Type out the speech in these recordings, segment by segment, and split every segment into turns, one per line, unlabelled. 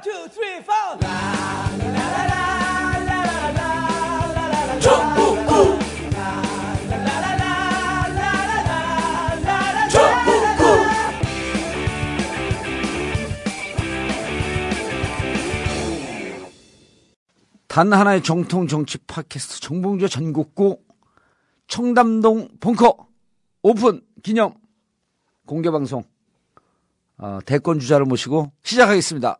Two, three, four. 단 하나의 정통 정치 팟캐스트 정봉주 전국구 청담동 벙커 오픈 기념 공개 방송 어, 대권 주자를 모시고 시작하겠습니다.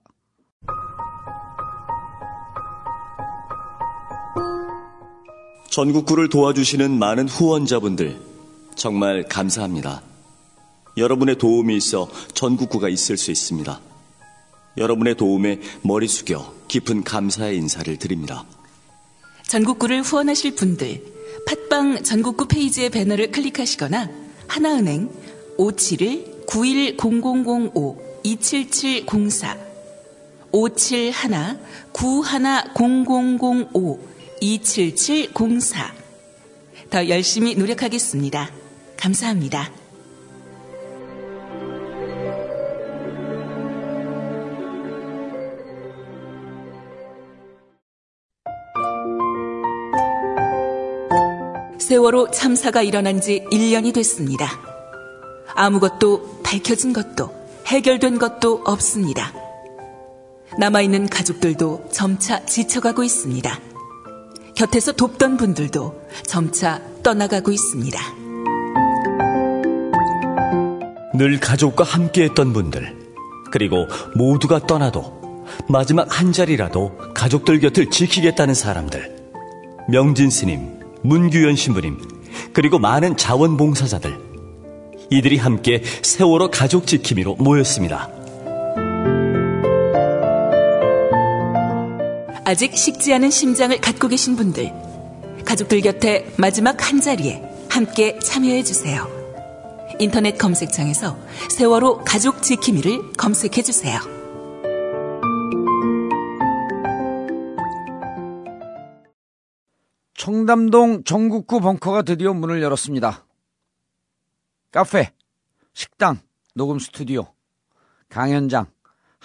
전국구를 도와주시는 많은 후원자분들 정말 감사합니다. 여러분의 도움이 있어 전국구가 있을 수 있습니다. 여러분의 도움에 머리 숙여 깊은 감사의 인사를 드립니다.
전국구를 후원하실 분들 팟빵 전국구 페이지의 배너를 클릭하시거나 하나은행 571-910005-27704 571-910005-27704 더 열심히 노력하겠습니다. 감사합니다. 세월호 참사가 일어난 지 1년이 됐습니다. 아무것도 밝혀진 것도 해결된 것도 없습니다. 남아있는 가족들도 점차 지쳐가고 있습니다. 곁에서 돕던 분들도 점차 떠나가고 있습니다.
늘 가족과 함께했던 분들, 그리고 모두가 떠나도 마지막 한 자리라도 가족들 곁을 지키겠다는 사람들, 명진 스님, 문규현 신부님, 그리고 많은 자원봉사자들, 이들이 함께 세월호 가족 지킴이로 모였습니다.
아직 식지 않은 심장을 갖고 계신 분들, 가족들 곁에 마지막 한 자리에 함께 참여해 주세요. 인터넷 검색창에서 세월호 가족 지킴이를 검색해 주세요.
청담동 전국구 벙커가 드디어 문을 열었습니다. 카페, 식당, 녹음 스튜디오, 강연장,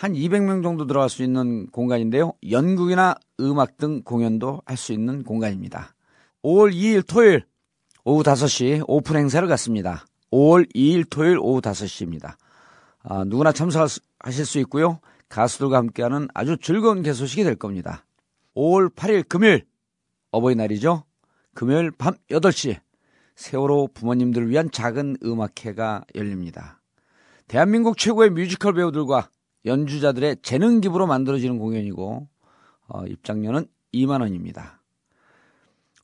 한 200명 정도 들어갈 수 있는 공간인데요. 연극이나 음악 등 공연도 할 수 있는 공간입니다. 5월 2일 토요일 오후 5시 오픈 행사를 갖습니다. 5월 2일 토요일 오후 5시입니다. 아, 누구나 참석하실 수 있고요. 가수들과 함께하는 아주 즐거운 개소식이 될 겁니다. 5월 8일 금요일 어버이날이죠. 금요일 밤 8시 세월호 부모님들을 위한 작은 음악회가 열립니다. 대한민국 최고의 뮤지컬 배우들과 연주자들의 재능 기부로 만들어지는 공연이고 어, 입장료는 2만 원입니다.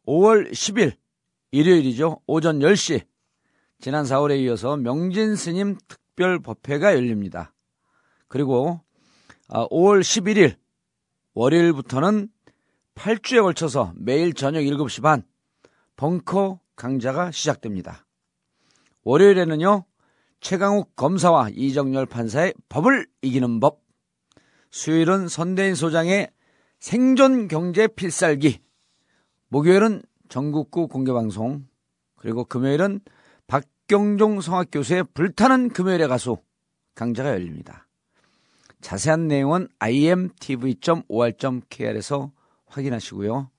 5월 10일 일요일이죠. 오전 10시 지난 4월에 이어서 명진 스님 특별 법회가 열립니다. 그리고 5월 어, 11일 월요일부터는 8주에 걸쳐서 매일 저녁 7시 반 벙커 강좌가 시작됩니다. 월요일에는요, 최강욱 검사와 이정열 판사의 법을 이기는 법. 수요일은 선대인 소장의 생존 경제 필살기. 목요일은 전국구 공개방송. 그리고 금요일은 박경종 성악교수의 불타는 금요일의 가수 강좌가 열립니다. 자세한 내용은 imtv.or.kr에서 확인하시고요.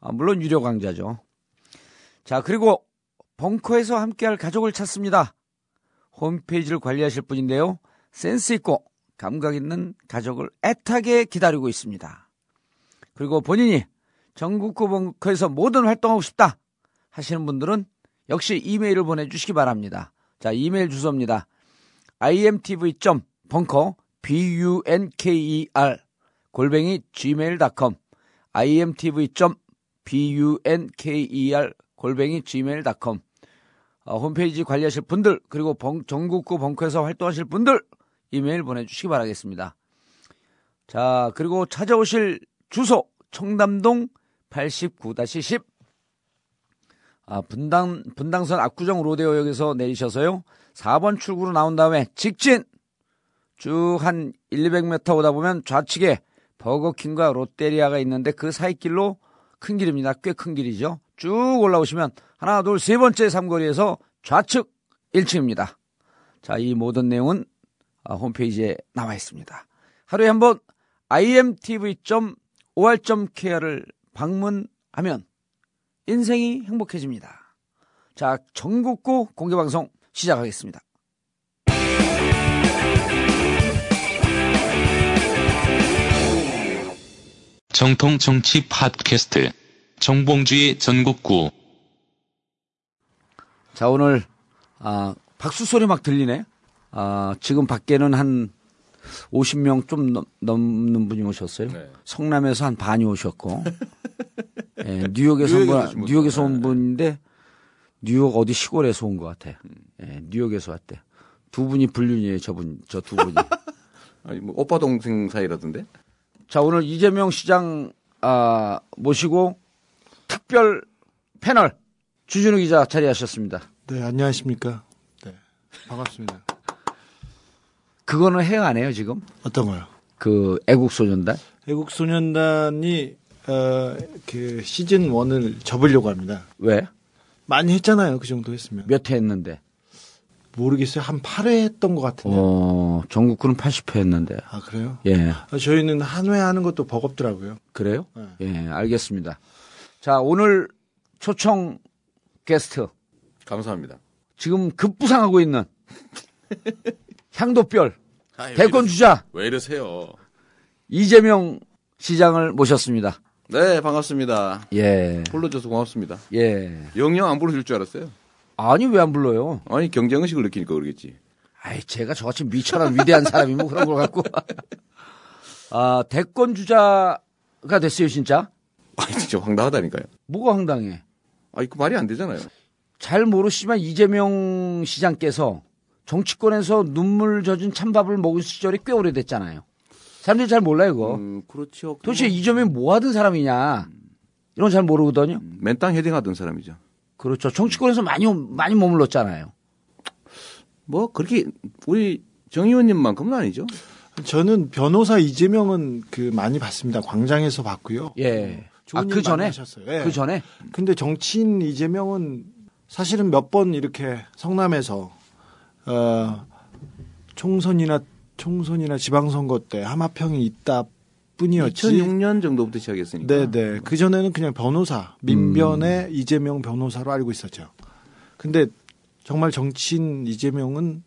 아, 물론 유료 강좌죠. 자, 그리고 벙커에서 함께할 가족을 찾습니다. 홈페이지를 관리하실 분인데요. 센스 있고 감각 있는 가족을 애타게 기다리고 있습니다. 그리고 본인이 전국구 벙커에서 모든 활동하고 싶다 하시는 분들은 역시 이메일을 보내주시기 바랍니다. 자, 이메일 주소입니다. imtv.bunker, b-u-n-k-e-r, 골뱅이 gmail.com, imtv.bunker, 골뱅이 gmail.com 어, 홈페이지 관리하실 분들 그리고 벙, 전국구 벙커에서 활동하실 분들 이메일 보내주시기 바라겠습니다. 자 그리고 찾아오실 주소 청담동 89-10 아, 분당 분당선 압구정 로데오역에서 내리셔서요. 4번 출구로 나온 다음에 직진! 쭉 한 1, 200m 오다 보면 좌측에 버거킹과 롯데리아가 있는데 그 사이 길로 큰 길입니다. 꽤 큰 길이죠. 쭉 올라오시면 하나, 둘, 세 번째 삼거리에서 좌측 1층입니다. 자, 이 모든 내용은 아, 홈페이지에 나와 있습니다. 하루에 한 번 imtv.or.kr을 방문하면 인생이 행복해집니다. 자, 전국구 공개방송 시작하겠습니다.
정통 정치 팟캐스트 정봉주의 전국구
자, 오늘, 아, 박수 소리 막 들리네. 아, 지금 밖에는 한 50명 좀 넘, 넘는 분이 오셨어요.
네.
성남에서 한 반이 오셨고, 예, 뉴욕에서 온
뉴욕에서
온
네.
분인데, 뉴욕 어디 시골에서 온 것 같아. 예, 뉴욕에서 왔대. 두 분이 불륜이에요, 저분, 저 두 분이.
아니 뭐 오빠 동생 사이라던데?
자, 오늘 이재명 시장, 아, 모시고 특별 패널 주진우 기자 자리하셨습니다.
네, 안녕하십니까. 네, 반갑습니다.
그거는 해야 안 해요, 지금?
어떤 거요?
그 애국소년단?
애국소년단이 어, 그 시즌 1을 접으려고 합니다.
왜?
많이 했잖아요. 그 정도 했으면.
몇 회 했는데?
모르겠어요. 한 8회 했던 것 같은데.
어, 전국구는 80회 했는데.
아, 그래요?
예.
아, 저희는 한 회 하는 것도 버겁더라고요.
그래요?
네.
예, 알겠습니다. 자, 오늘 초청 게스트.
감사합니다.
지금 급부상하고 있는 향도별
아이,
대권
왜,
주자
왜 이러세요?
이재명 시장을 모셨습니다.
네 반갑습니다.
예.
불러줘서 고맙습니다.
예.
영영 안 불러줄 줄 알았어요.
아니, 왜 안 불러요?
아니 경쟁 의식을 느끼니까 그러겠지.
아이, 제가 저같이 미천한 위대한 사람이 뭐 그런 걸 갖고. 아, 대권 주자가 됐어요, 진짜?
아니 진짜 황당하다니까요.
뭐가 황당해?
아니 그 말이 안 되잖아요.
잘 모르시지만 이재명 시장께서 정치권에서 눈물 젖은 찬밥을 먹은 시절이 꽤 오래됐잖아요. 사람들이 잘 몰라요, 그거.
음 그렇죠.
도대체 이재명이 뭐 하던 사람이냐. 이런 거잘 모르거든요.
음, 맨땅 헤딩하던 사람이죠.
그렇죠. 정치권에서 많이, 많이 머물렀잖아요.
뭐 그렇게 우리 정 의원님만큼은 아니죠.
저는 변호사 이재명은 그 많이 봤습니다. 광장에서 봤고요.
예.
좋은
아, 일그
많이
전에?
하셨어요. 예.
그 전에?
근데 정치인 이재명은 사실은 몇 번 이렇게 성남에서 어 총선이나 총선이나 지방선거 때 하마평이 있다 뿐이었지.
2006년 정도부터 시작했으니까.
네 네. 그 전에는 그냥 변호사 민변의 이재명 변호사로 알고 있었죠. 근데 정말 정치인 이재명은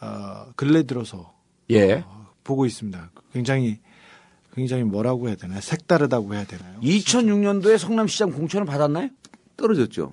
어 근래 들어서
예.
보고 있습니다. 굉장히 굉장히 뭐라고 해야 되나요? 색다르다고 해야 되나요?
2006년도에 성남시장 공천을 받았나요?
떨어졌죠.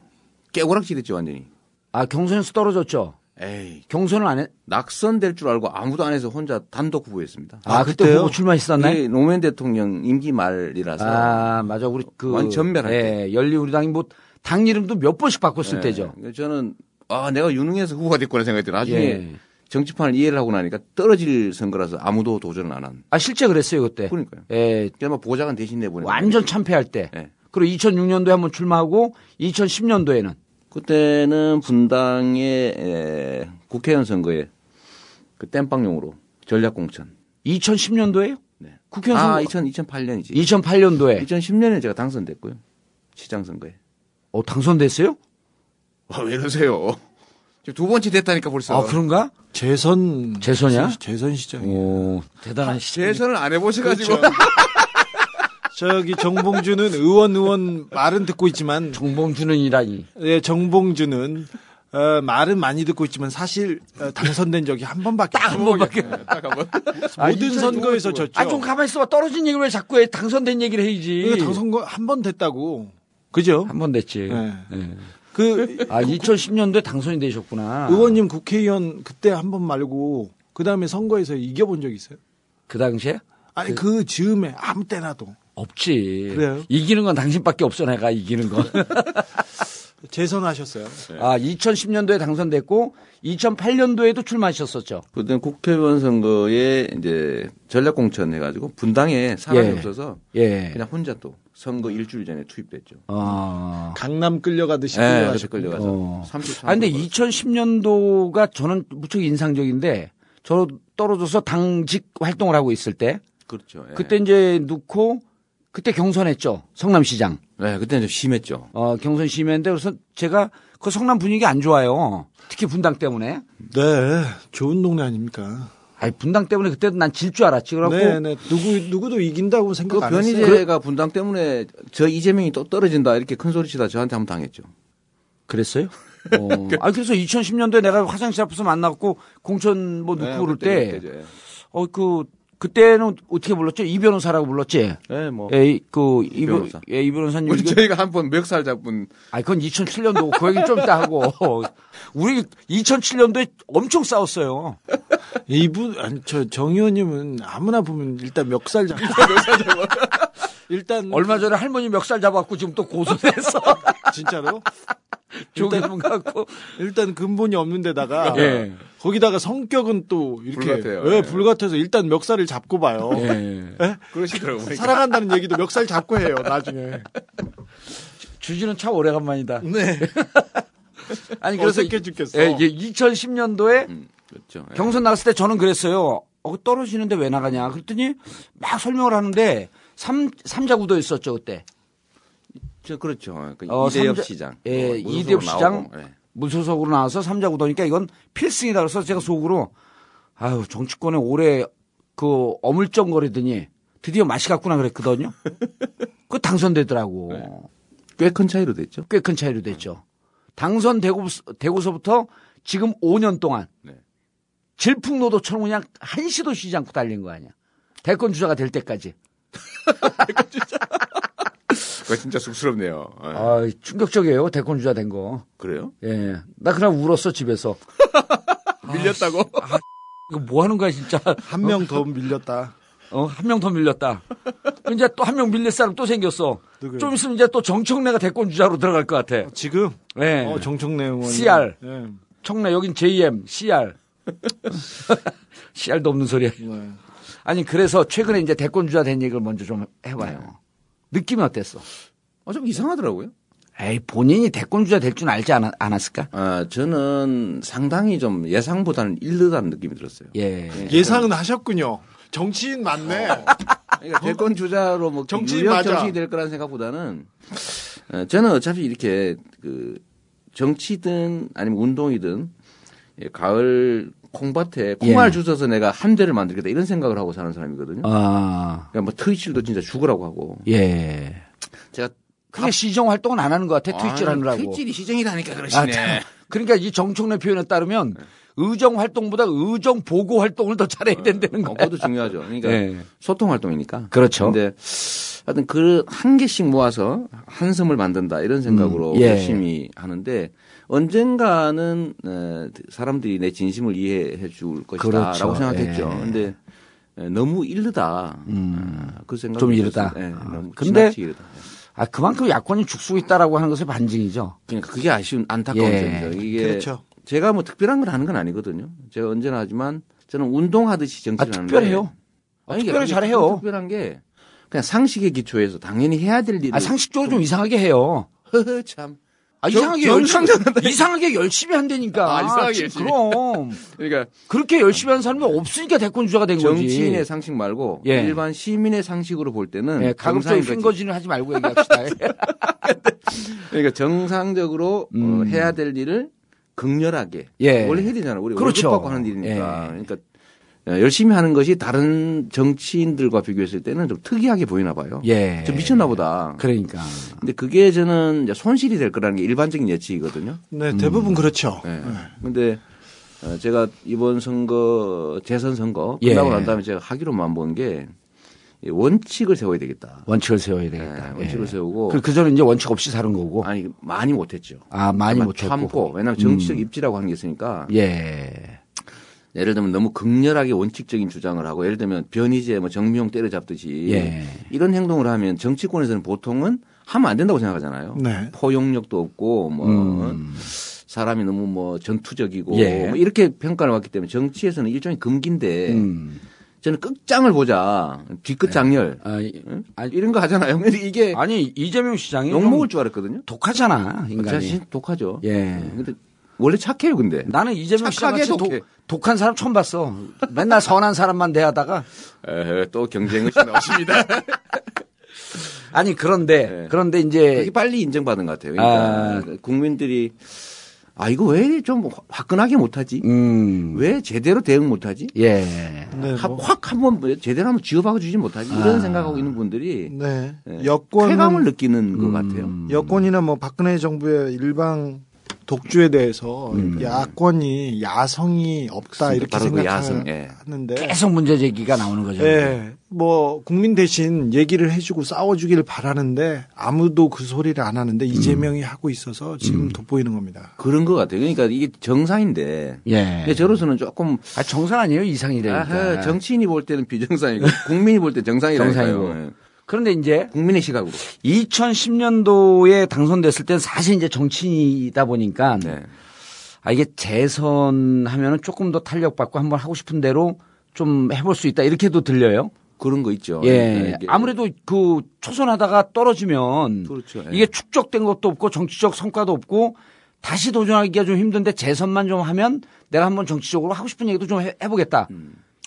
깨고락질했죠 완전히.
아, 경선에서 떨어졌죠.
에이
경선을 안 해.
낙선될 줄 알고 아무도 안 해서 혼자 단독 후보였습니다.
아,
아,
그때? 후보 출마했었나요?
이게 노무현 대통령 임기 말이라서
아, 맞아. 우리 그.
완전 전멸할
예, 열린우리당이 뭐, 당 이름도 몇 번씩 바꿨을
네.
때죠.
저는 아 내가 유능해서 후보가 됐구나 생각했더니 나중에
예.
정치판을 이해를 하고 나니까 떨어질 선거라서 아무도 도전을 안 한.
아, 실제 그랬어요, 그때.
그러니까요.
예,
그냥 막 보좌관 대신 내보내.
완전 참패할 때.
예.
그리고 2006년도에 한번 출마하고 2010년도에는
그때는 분당의 에, 국회의원 선거에 그 땜빵용으로 전략 공천.
2010년도에요?
네.
국회의원
아
선거
2000, 2008년이지.
2008년도에
2010년에 제가 당선됐고요. 시장 선거에.
어, 당선됐어요?
아, 왜 이러세요? 지금 두 번째 됐다니까 벌써.
아, 그런가?
재선
재선이야?
재선 시장이에요.
오, 대단한 시장.
재선을 안 해보셔가지고.
그렇죠. 저기 정봉주는 의원 의원 말은 듣고 있지만
정봉주는이라니.
예, 정봉주는 어, 말은 많이 듣고 있지만 사실 어, 당선된 적이 한 번밖에
딱 한 번밖에.
딱 한 번.
모든 선거에서 졌죠.
아, 좀 가만히 있어봐. 떨어진 얘기를 왜 자꾸 해? 당선된 얘기를 해야지.
당선거 한 번 됐다고. 그죠?
한 번 됐지.
네.
예.
그
아, 2010년도에 당선이 되셨구나.
의원님 국회의원 그때 한 번 말고 그 다음에 선거에서 이겨본 적 있어요?
그 당시에?
아니 그 즈음에 아무 때나도
없지.
그래요?
이기는 건 당신밖에 없어, 내가 이기는 건.
재선하셨어요.
아, 2010년도에 당선됐고, 2008년도에도 출마하셨었죠.
그때 국회의원 선거에 이제 전략 공천 해가지고 분당에 사람이
예.
없어서
예.
그냥 혼자 또 선거 일주일 전에 투입됐죠.
아.
강남 끌려가듯이
네, 끌려가서
어.
33.
아, 근데 2010년도가 저는 무척 인상적인데, 저 떨어져서 당직 활동을 하고 있을 때,
그렇죠. 예.
그때 이제 넣고, 그때 경선했죠. 성남시장.
네, 그때는 좀 심했죠.
어, 경선 심했는데, 그래서 제가 그 성남 분위기 안 좋아요. 특히 분당 때문에.
네, 좋은 동네 아닙니까?
아니 분당 때문에 그때도 난 질 줄 알았지. 그래갖고
네, 네. 누구 누구도 이기긴다고 생각 그안 했어요.
변희재가 분당 때문에 저 이재명이 또 떨어진다 이렇게 큰 소리 치다 저한테 한번 당했죠.
그랬어요? 어. 아 그래서 2010년도에 내가 화장실 앞에서 만났고 공천 뭐
네,
눕고 그럴
그때,
때. 어 그 그때는 어떻게 불렀죠? 이 변호사라고 불렀지.
예, 뭐.
예, 그이
변호사.
예, 이 변호사님.
우리 저희가 한 번 멱살 잡은
아니 그건 2007년도고 그 얘기 좀 이따 하고 우리 2007년도에 엄청 싸웠어요.
이분 아니 저 정 의원님은 아무나 보면 일단 멱살 잡고 일단
얼마 전에 할머니 멱살 잡았고 지금 또 고소됐어.
진짜로
조기문 갖고.
일단 근본이 없는 데다가
예.
거기다가 성격은 또 이렇게
불같아요.
예,
예.
불같아서 일단 멱살을 잡고 봐요.
예.
그러시더라고요. 보니까.
살아간다는 얘기도 멱살 잡고 해요. 나중에.
주지는 참 오래간만이다.
네.
아니 그래서
어색해 죽겠어.
예, 이게 2010년도에
음, 그렇죠. 예.
경선 나갔을 때 저는 그랬어요. 어, 떨어지는데 왜 나가냐. 그랬더니 막 설명을 하는데 삼, 삼자 구도 있었죠, 그때.
저 그렇죠. 그
어,
이대엽
삼자-
시장.
예,
뭐
이대엽 시장.
나오고, 예.
무소속으로 나와서 삼자 구도니까 이건 필승이다. 그래서 제가 속으로 아유, 정치권에 오래 그 어물쩡거리더니 드디어 맛이 갔구나 그랬거든요. 그 당선되더라고.
네. 꽤큰 차이로 됐죠.
꽤 큰 차이로 됐죠. 당선되고, 되고서부터 지금 5년 동안
네.
질풍노도처럼 그냥 한시도 쉬지 않고 달린 거 아니야. 대권 주자가 될 때까지.
그거 진짜 쑥스럽네요. 예.
아, 충격적이에요. 대권 주자 된 거.
그래요?
예. 나 그냥 울었어, 집에서.
밀렸다고?
이거 뭐 하는 거야, 진짜.
한 명 더 밀렸다.
어, 한 명 더 밀렸다. 이제 또 한 명 밀릴 사람 또 생겼어.
누구요?
좀 있으면 이제 또 정청래가 대권 주자로 들어갈 것 같아.
지금
예.
어, 정청래 의원
CR.
예.
청래, 여긴 JM, CR. CR도 없는 소리야.
네.
아니, 그래서 최근에 이제 대권 주자 된 얘기를 먼저 좀 해봐요. 느낌이 어땠어?
어, 좀 이상하더라고요.
에이, 본인이 대권 주자 될 줄 알지 않았, 않았을까?
아, 저는 상당히 좀 예상보다는 일르다는 느낌이 들었어요.
예.
예상은 하셨군요. 정치인 맞네.
그러니까 대권 주자로 뭐
정치인
유력
맞아.
정치인이 될 거라는 생각보다는 어, 저는 어차피 이렇게 그 정치든 아니면 운동이든 예, 가을 콩밭에 콩알
예.
주워서 내가 한 대를 만들겠다 이런 생각을 하고 사는 사람이거든요.
아,
그러니까 뭐 트위치도 진짜 죽으라고 하고
예.
제가
크게 시정 활동은 안 하는 것 같아, 트위치를
아니,
하느라고.
트위치이 시정이라니까
아,
그러시네.
참. 그러니까 이 정청래 표현에 따르면 의정 활동보다 의정 보고 활동을 더 잘해야 된다는
어,
거야.
그것도 중요하죠. 그러니까
예.
소통 활동이니까.
그렇죠.
근데 하여튼 그 한 개씩 모아서 한섬을 만든다 이런 생각으로
음, 예.
열심히 하는데 언젠가는 어, 사람들이 내 진심을 이해해 줄 것이다라고
그렇죠.
생각했죠.
예.
근데 에, 너무 이르다. 아, 그 생각
좀 이르다.
예,
아,
너무
근데
이르다.
아, 그만큼 야권이 죽수고 있다라고 하는 것의 반증이죠.
그러니까 그게 아쉬운 안타까운
예.
점이죠. 이게
그렇죠.
제가 뭐 특별한 걸 하는 건 아니거든요. 제가 언제나 하지만 저는 운동하듯이
아,
정치를 하는데
특별해요. 아,
아니,
특별히 잘해요.
특별한 게 그냥 상식의 기초에서 당연히 해야 될 일을
아, 상식적으로 좀 이상하게 해요.
허허 참.
아,
정-
이상하게 열심히,
정상적으한
이상하게 열심히 한다니까.
아, 이상하게
지금
열심히.
그럼.
그러니까
그렇게 열심히 하는 사람이 없으니까 대권 주자가 된 거지.
정치인의 상식 말고
예.
일반 시민의 상식으로 볼 때는
예, 가급적
정상인 거지.
핑거진을 하지 말고 얘기합시다.
그러니까 정상적으로 어, 해야 될 일을 극렬하게
음. 예.
원래 해야 되잖아. 우리
그렇죠.
월급 받고 하는 일이니까.
예.
그러니까 어, 열심히 하는 것이 다른 정치인들과 비교했을 때는 좀 특이하게 보이나 봐요.
예.
좀 미쳤나 보다.
그러니까.
근데 그게 저는 이제 손실이 될 거라는 게 일반적인 예측이거든요.
네, 대부분 그렇죠.
예. 근데 어, 제가 이번 선거 재선 선거
예.
끝나고 난 다음에 제가 하기로만 본 게 원칙을 세워야 되겠다.
원칙을 세워야 되겠다.
예, 원칙을
예.
세우고
그, 그 전에 이제 원칙 없이 사는 거고.
아니 많이 못했죠.
아, 많이 못했고.
참고 왜냐하면 정치적 입지라고 하는 게 있으니까
예.
예를 들면 너무 극렬하게 원칙적인 주장을 하고 예를 들면 변희재 뭐 정미용 때려잡듯이
예.
이런 행동을 하면 정치권에서는 보통은 하면 안 된다고 생각하잖아요.
네.
포용력도 없고 뭐
음.
사람이 너무 뭐 전투적이고
예.
뭐 이렇게 평가를 받기 때문에 정치에서는 일종의 금기인데
음.
저는 끝장을 보자 뒤끝 장렬
아, 이-
응? 이런 거 하잖아요. 근데 이게
아니, 이재명 시장이 욕좀
먹을 줄 알았거든요.
독하잖아, 인간이.
자신 독하죠.
예.
근데 원래 착해요, 근데.
나는 이재명
독해.
독, 독한 사람 처음 봤어. 맨날 선한 사람만 대하다가.
에, 또 경쟁의식 나오십니다.
아니, 그런데,
네.
그런데 이제.
그게 빨리 인정받은 것 같아요. 그러니까 국민들이 아 이거 왜 좀 화끈하게 못하지?
음.
왜 제대로 대응 못하지?
예.
네, 뭐,
확 한번 제대로 한번 쥐어박아 주지 못하지? 이런
아.
생각하고 있는 분들이
네.
예,
여권
쾌감을 느끼는 것
음.
같아요.
여권이나 뭐 박근혜 정부의 일방 독주에 대해서 야권이 야성이 없다 이렇게
그
생각하는데
계속 문제 제기가 나오는 거죠.
예, 뭐 국민 대신 얘기를 해주고 싸워주기를 바라는데 아무도 그 소리를 안 하는데 이재명이 하고 있어서 지금 돋보이는 겁니다.
그런 것 같아요. 그러니까 이게 정상인데
예.
저로서는 조금
아, 정상 아니에요?
아하, 정치인이 볼 때는 비정상이고 국민이 볼 때 정상이라니까요.
정상이고.
예.
그런데 이제
국민의 시각으로.
2010년도에 당선됐을 때는 사실 이제 정치인이다 보니까
네.
아 이게 재선하면은 조금 더 탄력받고 한번 하고 싶은 대로 좀 해볼 수 있다 이렇게도 들려요.
그런 거 있죠.
예.
이게
아무래도 그 초선하다가 떨어지면
그렇죠. 예.
이게 축적된 것도 없고 정치적 성과도 없고 다시 도전하기가 좀 힘든데 재선만 좀 하면 내가 한번 정치적으로 하고 싶은 얘기도 좀 해- 해보겠다.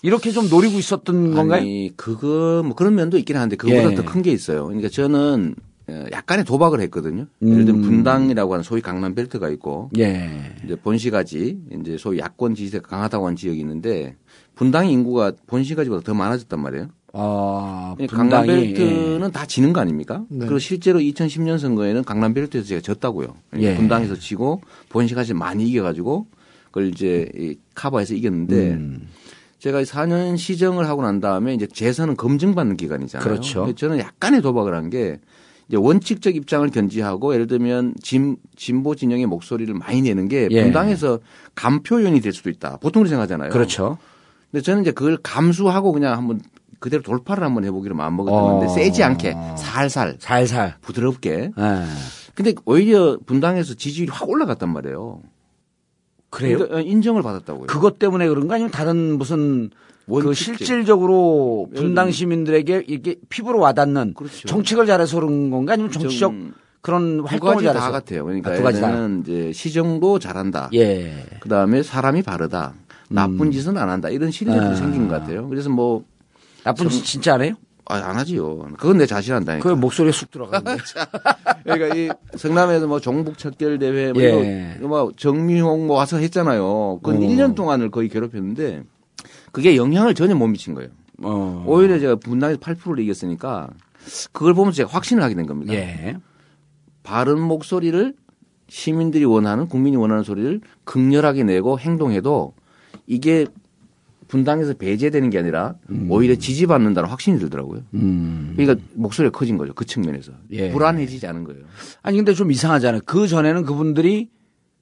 이렇게 좀 노리고 있었던 건가요?
음. 아니 그거 뭐 그런 면도 있긴 한데 그거보다
예.
더큰 게 있어요. 그러니까 저는 어, 약간의 도박을 했거든요. 예를 들면
음.
분당이라고 하는 소위 강남 벨트가 있고
예.
이제 본시가지 이제 소위 야권 지지세가 강하다고 하는 지역이 있는데 분당 인구가 본시가지보다 더 많아졌단 말이에요.
아,
강남
분당이
벨트는 다 지는 거 아닙니까?
네.
그리고 실제로 2010년 선거에는 강남 벨트에서 제가 졌다고요. 그러니까
예.
분당에서 지고 본시가지 많이 이겨가지고 그걸 이제 이 카바에서 이겼는데
음.
제가 4년 시정을 하고 난 다음에 이제 재선은 검증받는 기간이잖아요.
그렇죠.
저는 약간의 도박을 한 게 이제 원칙적 입장을 견지하고 예를 들면 진, 진보 진영의 목소리를 많이 내는 게
예.
분당에서 감표연이 될 수도 있다. 보통 생각하잖아요.
그렇죠.
근데 저는 이제 그걸 감수하고 그냥 한번 그대로 돌파를 한번 해보기로 마음먹었던
어.
건데 세지 않게 살살
살살.
부드럽게.
예.
근데 오히려 분당에서 지지율이 확 올라갔단 말이에요.
그래요?
그러니까 인정을 받았다고요.
그것 때문에 그런가 아니면 다른 무슨 그 실질적으로 분당 시민들에게 이게 피부로 와닿는
그렇죠.
정책을 잘해서 그런 건가 아니면 정치적
좀
그런
두
활동을 잘해서
다 같아요. 그러니까
아, 두 가지 다.
얘는 이제 시정도 잘한다.
예.
그 다음에 사람이 바르다. 나쁜 짓은 안 한다. 이런 시리즈가
아.
생긴 것 같아요. 그래서 뭐,
나쁜 짓 진짜 안 해요?
아, 안 하지요. 그건 내 자신 한다니까.
그 목소리에 쑥 들어가는데.
그러니까 이 성남에서 뭐 종북 척결 대회 뭐,
예.
이거 뭐 정미홍 뭐 와서 했잖아요. 그건
어.
1년 동안을 거의 괴롭혔는데 그게 영향을 전혀 못 미친 거예요.
어.
오히려 제가 분당에서 8%를 이겼으니까 그걸 보면서 제가 확신을 하게 된 겁니다.
예.
바른 목소리를 시민들이 원하는 국민이 원하는 소리를 극렬하게 내고 행동해도 이게 분당에서 배제되는 게 아니라 오히려 지지받는다는 확신이 들더라고요.
음.
그러니까 목소리가 커진 거죠. 그 측면에서.
예.
불안해지지 않은 거예요.
아니 근데 좀 이상하잖아요. 그 전에는 그분들이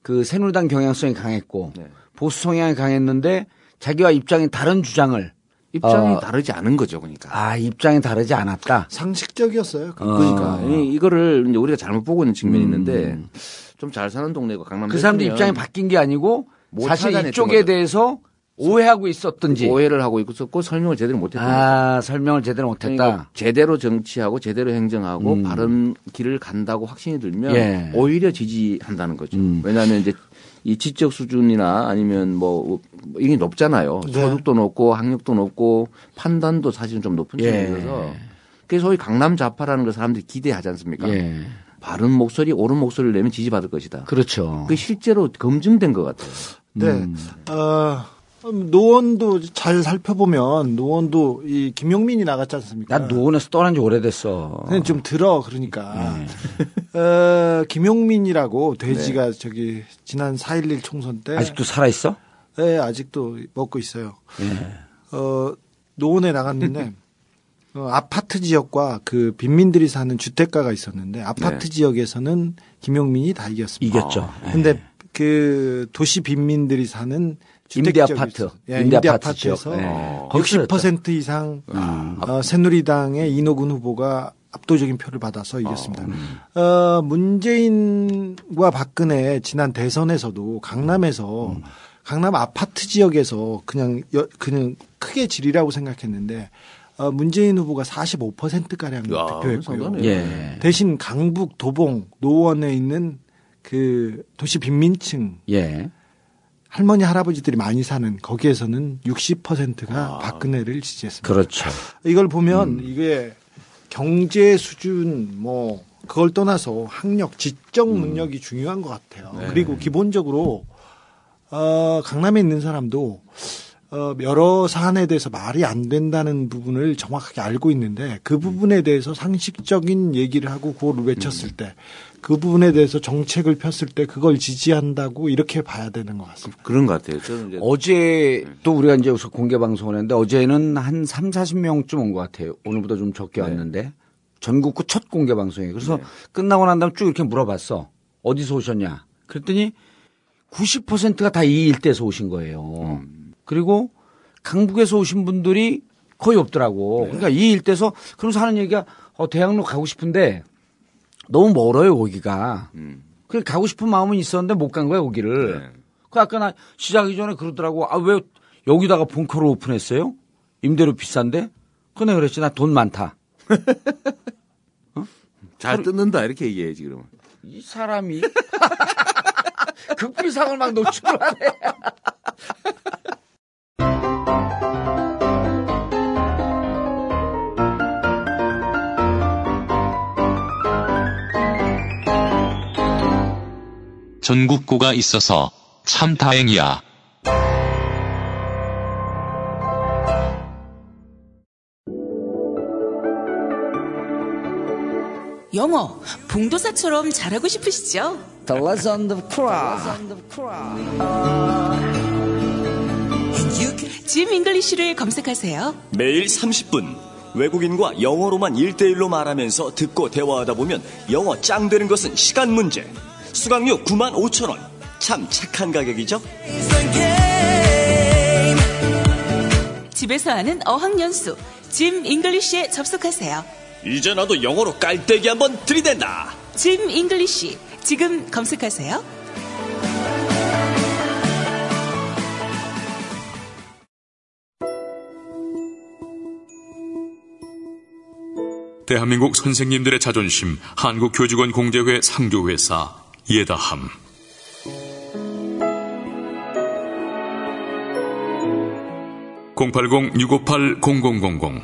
그 새누리당 경향성이 강했고
네.
보수 성향이 강했는데 자기와 입장이 다른 주장을
입장이
어.
다르지 않은 거죠. 그러니까.
아 입장이 다르지 않았다.
상식적이었어요.
어.
그러니까 이- 이거를 이제 우리가 잘못 보고 있는 측면이 있는데 좀잘 사는 동네고 강남
그 사람들 입장이 바뀐 게 아니고
못
사실 이쪽에
거죠.
대해서 오해하고 있었든지
오해를 하고 있었고 설명을 제대로 못했던 거죠.
아 설명을 제대로 못했다.
그러니까 제대로 정치하고 제대로 행정하고
음.
바른 길을 간다고 확신이 들면
예.
오히려 지지한다는 거죠.
음.
왜냐하면 이제 이 지적 수준이나 아니면 뭐 이게 높잖아요.
네.
소득도 높고 학력도 높고 판단도 사실은 좀 높은
예.
측면이라서 그래서 소위 강남 좌파라는 걸 사람들이 기대하지 않습니까?
예.
바른 목소리, 옳은 목소리를 내면 지지받을 것이다.
그렇죠.
그게 실제로 검증된 것 같아요.
네.
음.
어, 노원도 잘 살펴보면 노원도 이 김용민이 나갔지 않습니까?
난 노원에서 떠난 지 오래됐어.
그냥 좀 들어 그러니까
네.
어, 김용민이라고 돼지가 저기 지난 4.11 총선 때
아직도 살아 있어?
네, 아직도 먹고 있어요.
예.
어, 노원에 나갔는데 어, 아파트 지역과 그 빈민들이 사는 주택가가 있었는데 아파트
네.
지역에서는 김용민이 다 이겼습니다.
이겼죠. 예.
근데 그 도시 빈민들이 사는
임대 아파트.
예,
임대
임대
아파트
아파트에서.
예.
어.
거기서
60% 이상 어, 새누리당의 이노근 후보가 압도적인 표를 받아서 이겼습니다. 어, 문재인과 박근혜 지난 대선에서도 강남에서 강남 아파트 지역에서 그냥 여- 그냥 크게 지리라고 생각했는데 어, 문재인 후보가 45% 가량
야, 득표했고요.
예.
대신 강북, 도봉, 노원에 있는 그 도시 빈민층
예.
할머니 할아버지들이 많이 사는 거기에서는 60%가 박근혜를 지지했습니다.
그렇죠.
이걸 보면 이게 경제 수준 뭐 그걸 떠나서 학력, 지적 능력이 중요한 것 같아요. 그리고 기본적으로 어, 강남에 있는 사람도 어, 여러 사안에 대해서 말이 안 된다는 부분을 정확하게 알고 있는데 그 부분에 대해서 상식적인 얘기를 하고 그걸 외쳤을 때 그 부분에 대해서 정책을 폈을 때 그걸 지지한다고 이렇게 봐야 되는 것 같습니다.
그런 것 같아요. 저는 이제
어제 또 우리가 이제 여기서 공개 방송을 했는데 어제는 한 3, 40명쯤 온 것 같아요. 오늘보다 좀 적게 왔는데 전국구 첫 공개 방송이에요. 그래서 끝나고 난 다음에 쭉 이렇게 물어봤어. 어디서 오셨냐? 그랬더니 90%가 다 이 일대에서 오신 거예요. 그리고 강북에서 오신 분들이 거의 없더라고. 그러니까 이 일대에서 그러면서 하는 얘기가 어, 대학로 가고 싶은데 너무 멀어요, 거기가. 그래 가고 싶은 마음은 있었는데 못 간 거야, 거기를. 그 아까 나 시작하기 전에 그러더라고. 아, 왜 여기다가 벙커를 오픈했어요? 임대료 비싼데? 그네 그랬지. 나 돈 많다.
잘 뜯는다 이렇게 얘기해야지 그러면.
이 사람이 극비상을 막 노출하네.
전국구가 있어서 참 다행이야.
영어 봉도사처럼 잘하고 싶으시죠?
The Legend of Kra.
짐 잉글리쉬를 검색하세요.
매일 30분 외국인과 영어로만 1대1로 말하면서 듣고 대화하다 보면 영어 짱 되는 것은 시간 문제. 수강료 9만 5천 원. 참 착한 가격이죠?
집에서 하는 어학연수 짐 잉글리쉬에 접속하세요.
이제 나도 영어로 깔때기 한번 들이댄다.
짐 잉글리쉬 지금 검색하세요.
대한민국 선생님들의 자존심 한국교직원 공제회 상조회사 예다함 (080-658-0000)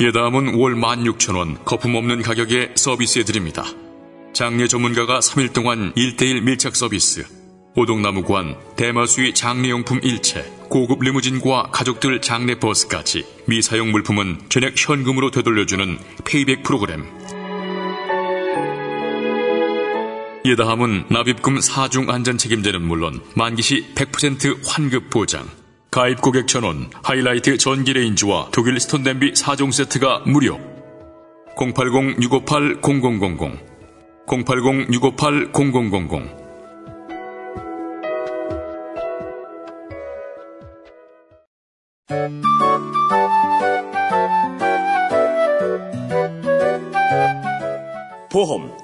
예다함은 월 16,000원 거품 없는 가격에 서비스해드립니다. 장례 전문가가 3일 동안 1대1 밀착 서비스 오동나무관, 대마수의 장례용품 일체, 고급 리무진과 가족들 장례 버스까지 미사용 물품은 전액 현금으로 되돌려주는 페이백 프로그램. 예다함은 납입금 4중 안전 책임제는 물론 만기시 100% 환급 보장. 가입 고객 전원, 하이라이트 전기 레인지와 독일 스톤 냄비 4종 세트가 무료. 080-658-0000 080-658-0000
보험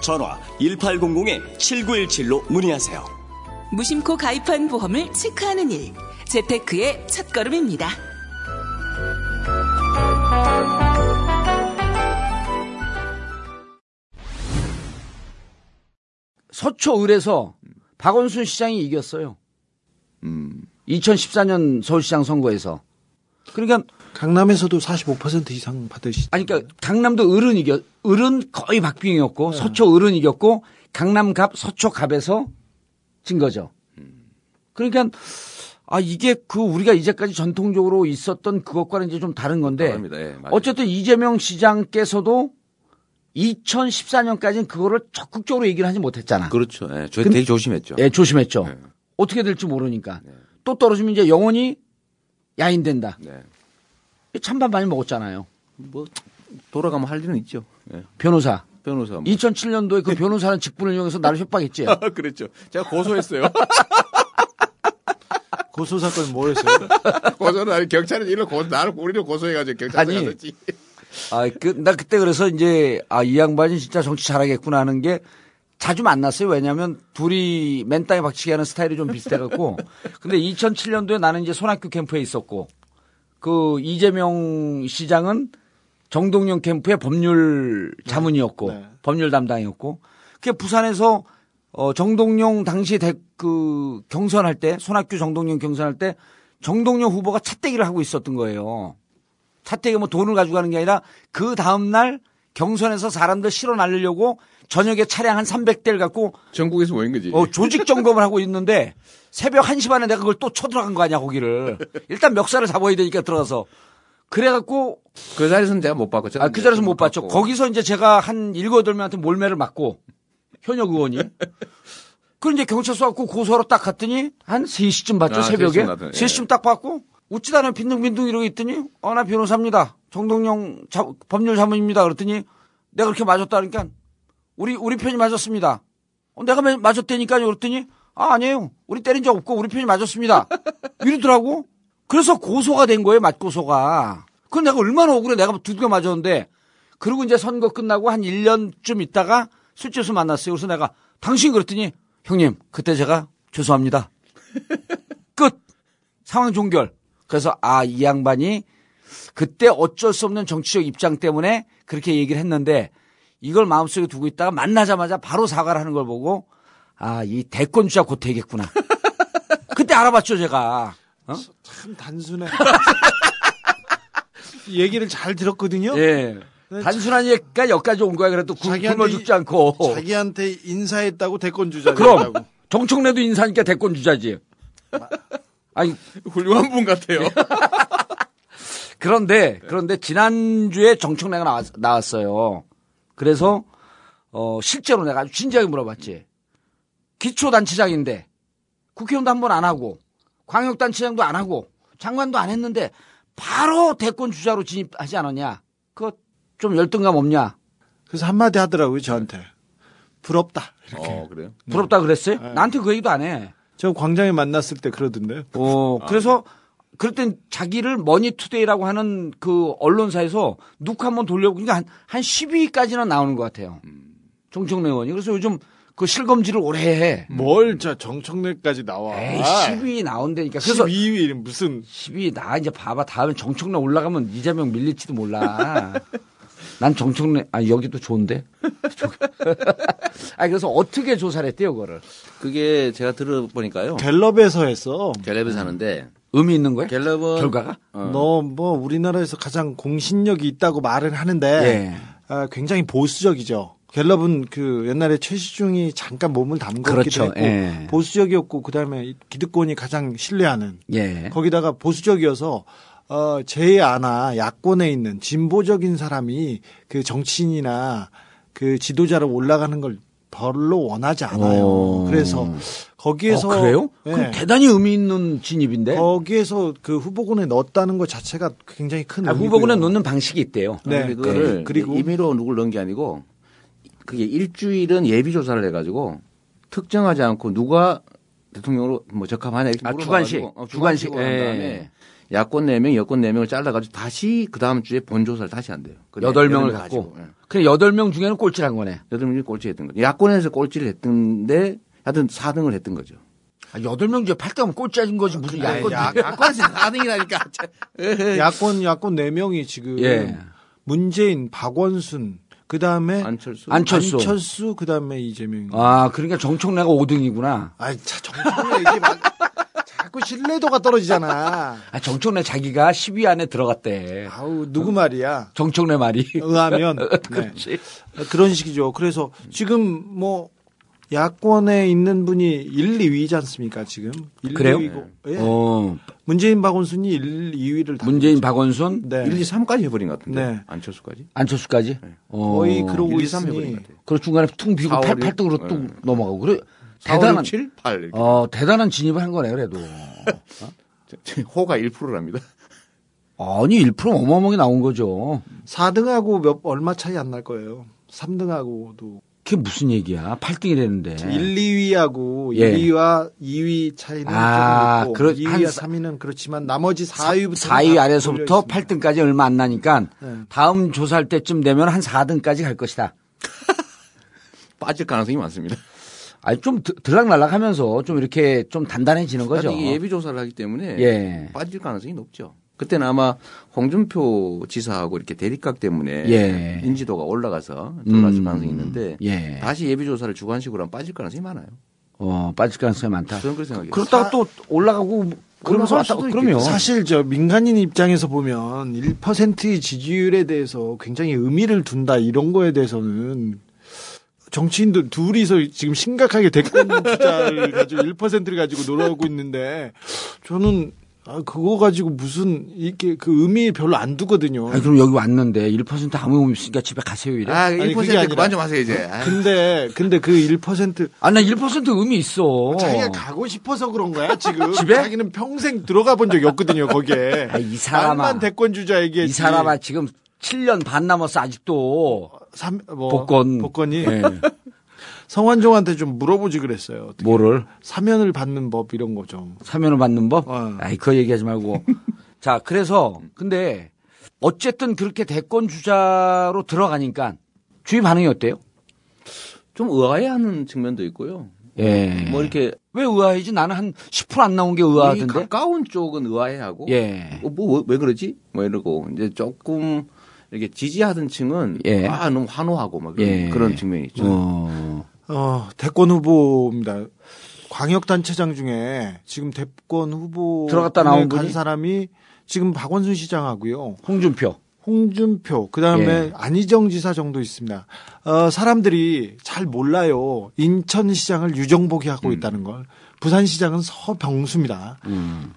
전화 1800-7917로 문의하세요.
무심코 가입한 보험을 체크하는 일. 재테크의 첫걸음입니다.
서초을에서 박원순 시장이 이겼어요. 2014년 서울시장 선거에서. 그러니까
강남에서도 45% 이상 받으시.
아니 그러니까 강남도 을은 이겨 을은 거의 박빙이었고 서초 을은 이겼고 강남갑 서초갑에서 진 거죠. 그러니까 아 이게 그 우리가 이제까지 전통적으로 있었던 그것과는 이제 좀 다른 건데
다릅니다. 예, 맞아요.
어쨌든 이재명 시장께서도 2014년까지는 그거를 적극적으로 얘기를 하지 못했잖아.
그렇죠. 예, 저 되게 조심했죠.
예, 조심했죠.
네.
어떻게 될지 모르니까. 또 떨어지면 이제 영원히 야인된다.
네.
찬밥 많이 먹었잖아요.
뭐 돌아가면 할 일은 있죠. 예.
변호사.
변호사. 뭐.
2007년도에 그 변호사는 직분을 이용해서 나를 협박했지.
그랬죠. 제가 고소했어요.
고소 사건 뭐 했어요?
고소는 아니 경찰은 일로 고 나를 우리를 고소해가지고 경찰서
아니.
갔었지.
아, 그, 나 그때 그래서 이제, 아, 이 양반이 진짜 정치 잘하겠구나 하는 게 자주 만났어요. 왜냐하면 둘이 맨땅에 박치기 하는 스타일이 좀 비슷해갖고. 근데 2007년도에 나는 이제 손학규 캠프에 있었고, 그 이재명 시장은 정동영 캠프의 법률 자문이었고,
네.
법률 담당이었고, 그게 부산에서 어, 정동영 당시 대, 그 경선할 때, 손학규 정동영 경선할 때, 정동영 후보가 차떼기를 하고 있었던 거예요. 차떼기 뭐 돈을 가져가는 게 아니라 그 다음 날 경선에서 사람들 실어 날리려고 저녁에 차량 한 300대를 갖고
전국에서 모인 거지.
어, 조직 점검을 하고 있는데 새벽 1시 반에 내가 그걸 또 쳐들어간 거 아니야, 거기를. 일단 멱살을 잡아야 되니까 들어가서. 그래갖고,
그 자리에서는 제가 못 봤고.
아, 그 자리에서 못 봤죠.
봤고.
거기서 이제 제가 한 일곱, 여덟 명한테 몰매를 맞고, 현역 의원이. 그 이제 경찰서 왔고 고소하러 딱 갔더니 한 3시쯤 봤죠,
아,
새벽에.
3시쯤 나더니,
3시쯤 딱 봤고, 웃지도 않아 빈둥빈둥 이러고 있더니, 어, 나 변호사입니다. 정동영 자- 법률 자문입니다. 그랬더니, 내가 그렇게 맞았다 그러니까, 우리, 우리 편이 맞았습니다. 어, 내가 마- 맞았다니까요. 그랬더니, 아, 아니에요. 우리 때린 적 없고, 우리 편이 맞았습니다. 이러더라고. 그래서 고소가 된 거예요, 맞고소가. 그건 내가 얼마나 억울해. 내가 두개 맞았는데. 그리고 이제 선거 끝나고 한 1년쯤 있다가 술집에서 만났어요. 그래서 내가 당신 그랬더니 형님, 그때 제가 죄송합니다. 끝. 상황 종결. 그래서 아, 이 양반이 그때 어쩔 수 없는 정치적 입장 때문에 그렇게 얘기를 했는데 이걸 마음속에 두고 있다가 만나자마자 바로 사과를 하는 걸 보고 아, 이 대권 주자 곧 되겠구나. 그때 알아봤죠, 제가. 어?
참 단순해. 얘기를 잘 들었거든요.
예. 단순한 얘기가 여기까지 온 거야. 그래도 굶- 굶어 죽지 않고.
자기한테 인사했다고 대권 주자
그럼. 정청래도 인사니까 대권 주자지. 아니
훌륭한 분 같아요.
그런데 그런데 지난주에 정청래가 나왔, 나왔어요. 그래서 어 실제로 내가 아주 진지하게 물어봤지. 기초단체장인데 국회의원도 한 번 안 하고 광역단체장도 안 하고 장관도 안 했는데 바로 대권 주자로 진입하지 않았냐? 그거 좀 열등감 없냐?
그래서 한마디 하더라고요 저한테. 부럽다. 이렇게.
어, 그래요?
부럽다 그랬어요? 나한테 그 얘기도 안 해.
저 광장에 만났을 때 그러던데요.
어, 그래서 그럴 땐 자기를 머니투데이라고 하는 그 언론사에서 누구 한번 돌려보니까 한, 한 10위까지는 나오는 것 같아요. 정청래 의원이. 그래서 요즘 그 실검지를 오래 해.
뭘 저 정청래까지 나와.
에이, 10위 나온다니까. 그래서
12위 무슨
10위 나 이제 봐봐. 다음에 정청래 올라가면 이재명 밀릴지도 몰라. 난 정청래, 아, 여기도 좋은데? 아, 그래서 어떻게 조사를 했대요, 그거를?
그게 제가 들어보니까요.
갤럽에서 했어.
갤럽에서 하는데
의미 있는 거예요?
갤럽은
결과가?
어.
너뭐 우리나라에서 가장 공신력이 있다고 말은 하는데
예.
아, 굉장히 보수적이죠. 갤럽은 그 옛날에 최시중이 잠깐 몸을 담그기도
그렇죠.
했고
예.
보수적이었고 그다음에 기득권이 가장 신뢰하는
예.
거기다가 보수적이어서 어, 제 아나 야권에 있는 진보적인 사람이 그 정치인이나 그 지도자로 올라가는 걸 별로 원하지 않아요.
오.
그래서 거기에서
어, 그래요?
예.
그럼 대단히 의미 있는 진입인데?
거기에서 그 후보군에 넣었다는 것 자체가 굉장히 큰
아. 후보군에 놓는 방식이 있대요.
네,
네, 그거를
네. 그리고
임의로 누굴 넣은 게 아니고 그게 일주일은 예비 조사를 해가지고 특정하지 않고 누가 대통령으로 뭐 적합하냐 이렇게
아, 주관식.
어,
주관식.
한
예.
다음에 야권 4명, 여권 4명을 잘라가지고 다시 그 다음 주에 본 조사를 다시 한대요.
여덟 명을 갖고.
예.
그래, 여덟 명 중에는 꼴찌를 한 거네.
여덟 명이 꼴찌 했던 거죠. 야권에서 꼴찌를 했던데 하여튼 4등을 했던 거죠.
아, 여덟 명 중에 8등하면 꼴찌인 거지. 무슨 야권.
야,
야권에서 4등이라니까.
야권 야권 네 명이 지금
예.
문재인, 박원순, 그 다음에
안철수.
안철수.
안철수, 그 다음에 이재명.
아, 그러니까 정청래가 5등이구나.
아이, 자, 정청래 이게 막 자꾸 신뢰도가 떨어지잖아.
아, 정청래 자기가 10위 안에 들어갔대.
아우 누구 말이야?
정청래 말이.
의하면 네.
그렇지.
그런 식이죠. 그래서 지금 뭐 야권에 있는 분이 1, 2위지 않습니까? 지금 1,
그래요?
2위고. 예.
어,
문재인, 박원순이 1, 2위를 다
문재인, 박원순,
네.
1, 2, 3까지 해버린 것 같은데.
네.
안철수까지.
안철수까지. 어,
거의 그러고
1, 2, 3 해버린 것 같아요.
그리고 중간에 퉁 비고
4,
8,
5, 6.
8등으로 뚝
네.
넘어가고. 그래.
4, 5,
대단한,
6, 7, 8. 이렇게.
어, 대단한 진입을 한 거네, 그래도.
호가 1%랍니다.
아니, 1% 어마어마하게 나온 거죠.
4등하고 몇 얼마 차이 안 날 거예요. 3등하고도
그게 무슨 얘기야? 8등이랬는데.
1, 2위하고
예.
1위와 2위 차이는
아,
좀 있고
그렇-
2위와
한
3위는 그렇지만 나머지 4위부터
4위 아래서부터 8등까지 얼마 안 나니까
네.
다음 조사할 때쯤 되면 한 4등까지 갈 것이다.
빠질 가능성이 많습니다.
아니 좀 드- 들락날락하면서 좀 이렇게 좀 단단해지는 거죠.
예비 조사를 하기 때문에
예.
빠질 가능성이 높죠. 그때는 아마 홍준표 지사하고 이렇게 대립각 때문에
예.
인지도가 올라가서 들어갔을
음.
가능성이 있는데
예.
다시 예비 조사를 주관식으로 하면 빠질 가능성이 많아요.
어, 빠질 가능성이 많다.
저는 그렇게 생각해요.
그렇다가 또 올라가고 그러면서
올라갈
왔다
수도
그러면.
사실 저 민간인 입장에서 보면 1%의 지지율에 대해서 굉장히 의미를 둔다 이런 거에 대해서는 정치인들 둘이서 지금 심각하게 대권 주자를 가지고 1%를 가지고 놀아오고 있는데 저는 아, 그거 가지고 무슨 이렇게 그 의미 별로 안 두거든요.
아니 그럼 여기 왔는데 1% 아무 의미 없으니까 집에 가세요 이래.
아,
아니,
1%
그게 아니라-
그만 좀 하세요, 이제. 아,
근데 근데 그 1%
아, 나 1% 의미 있어.
자기가 가고 싶어서 그런 거야 지금.
집에?
자기는 평생 들어가 본 적이 없거든요 거기에.
아, 이 사람아.
대권 주자에게
이 사람아 지금 7년 반 남았어 아직도.
삼, 뭐,
복권.
복권이
예.
성환종한테 좀 물어보지 그랬어요. 어떻게.
뭐를?
사면을 받는 법 이런 거 좀.
사면을 받는 법?
어.
아이, 그거 얘기하지 말고. 자, 그래서, 근데, 어쨌든 그렇게 대권 주자로 들어가니까 주위 반응이 어때요?
좀 의아해하는 측면도 있고요.
예.
뭐 이렇게
왜 의아해지? 나는 한 10%안 나온
게이
의아하던데.
가까운 쪽은 의아해하고
예.
어, 뭐, 왜 그러지? 뭐 이러고, 이제 조금, 이렇게 지지하던 층은,
예.
아, 너무 환호하고, 막 그런,
예.
그런 측면이 있죠.
어.
어, 대권 후보입니다. 광역단체장 중에 지금 대권 후보
들어갔다 나온
간
분이?
사람이 지금 박원순 시장하고요.
홍준표.
홍준표, 그 다음에
예.
안희정 지사 정도 있습니다. 어, 사람들이 잘 몰라요. 인천시장을 유정복이 하고 있다는 걸. 부산시장은 서병수입니다.
음.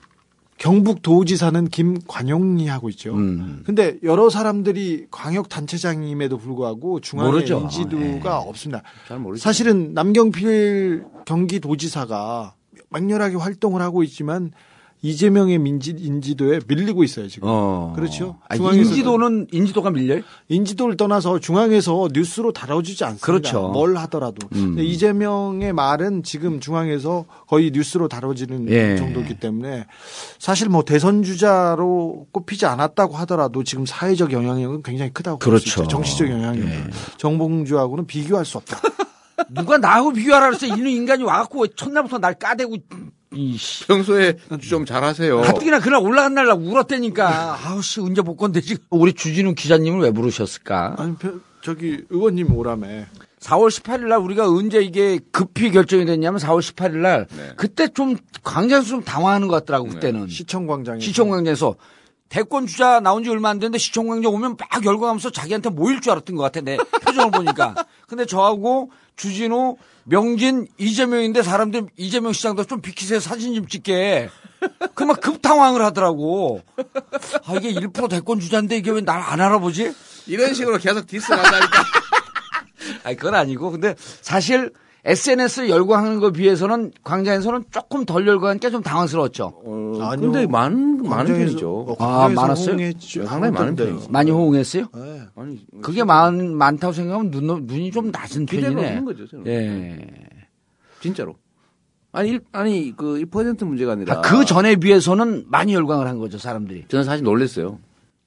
경북도지사는 김관용이 하고 있죠.
음.
근데 여러 사람들이 광역단체장임에도 불구하고 중앙에
모르죠.
인지도가
예.
없습니다. 사실은 남경필 경기도지사가 맹렬하게 활동을 하고 있지만 이재명의 민지, 인지도에 밀리고 있어요 지금.
어.
그렇죠.
아니,
중앙에서는-
인지도는 인지도가 밀려요?
인지도를 떠나서 중앙에서 뉴스로 다뤄지지 않습니다.
그렇죠.
뭘 하더라도.
음.
이재명의 말은 지금 중앙에서 거의 뉴스로 다뤄지는
예.
정도이기 때문에 사실 뭐 대선 주자로 꼽히지 않았다고 하더라도 지금 사회적 영향력은 굉장히 크다고
그렇죠.
있죠. 정치적 영향력은.
예.
정봉주하고는 비교할 수 없다.
누가 나하고 비교하라 그랬어? 이는 인간이 와갖고 첫날부터 날 까대고 이씨.
평소에 좀 잘하세요.
가뜩이나 그날 올라간 날나 울었다니까. 아우씨 언제 복권 되지? 우리 주진우 기자님을 왜 부르셨을까?
아니 표- 저기 의원님 오라며.
4월 18일 날 우리가 언제 이게 급히 결정이 됐냐면 4월 18일 날 그때 좀 광장에서 좀 당황하는 것 같더라고 그때는
시청광장에.
시청광장에서 대권 주자 나온 지 얼마 안 됐는데 시청광장 오면 막 열광하면서 자기한테 모일 줄 알았던 것 같아 내 표정을 보니까 근데 저하고 주진우 명진 이재명인데 사람들 이재명 시장도 좀 비키세요. 사진 좀 찍게. 그막 급당황을 하더라고. 아 이게 1% 대권 주자인데 이게 왜 날 안 알아보지?
이런 식으로 계속 디스를 한다니까.
아니 그건 아니고. 근데 사실 SNS 열광하는 거 비해서는 광장에서는 조금 덜 열광하니까 좀 당황스러웠죠.
어,
아니요.
근데 많은, 많은 편이죠.
어,
아, 많았어요?
호응했죠.
상당히 많은. 편이죠.
많이 호응했어요?
네.
아니,
그게 많, 많다고 생각하면 눈, 눈이 좀 낮은 편이네.
거죠.
예.
진짜로. 아니, 일, 아니, 그, 1% 문제가 아니라.
아, 그 전에 비해서는 많이 열광을 한 거죠, 사람들이.
저는 사실 놀랐어요.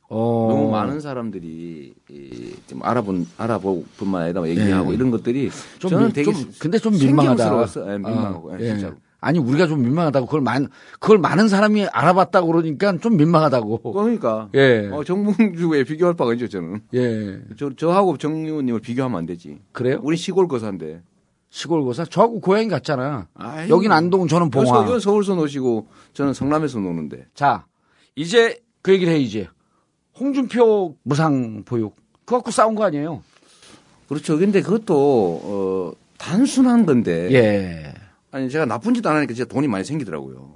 어.
너무 많은 사람들이 이, 좀 알아본 알아볼 뿐만 아니라 뭐 얘기하고
예.
이런 것들이
좀,
저는
민-
되게
좀 근데 좀 민망하다.
예, 민망하고
어,
예, 진짜로.
아니 우리가 좀 민망하다고 그걸 많 그걸 많은 사람이 알아봤다고 그러니까 좀 민망하다고.
그러니까
예.
어, 정봉주에 비교할 바가 있죠 저는.
예.
저 저하고 정 의원님을 비교하면 안 되지.
그래요?
우리 시골 거사인데.
시골고사 저하고 고향이 같잖아.
아이,
여긴 안동 저는 봉화.
서, 이건 서울서 노시고 저는 성남에서 노는데.
자, 이제 그 얘기를 해야지. 홍준표 무상 보육. 그거 갖고 싸운 거 아니에요?
그렇죠. 근데 그것도 어, 단순한 건데.
예.
아니 제가 나쁜 짓 안 하니까 진짜 돈이 많이 생기더라고요.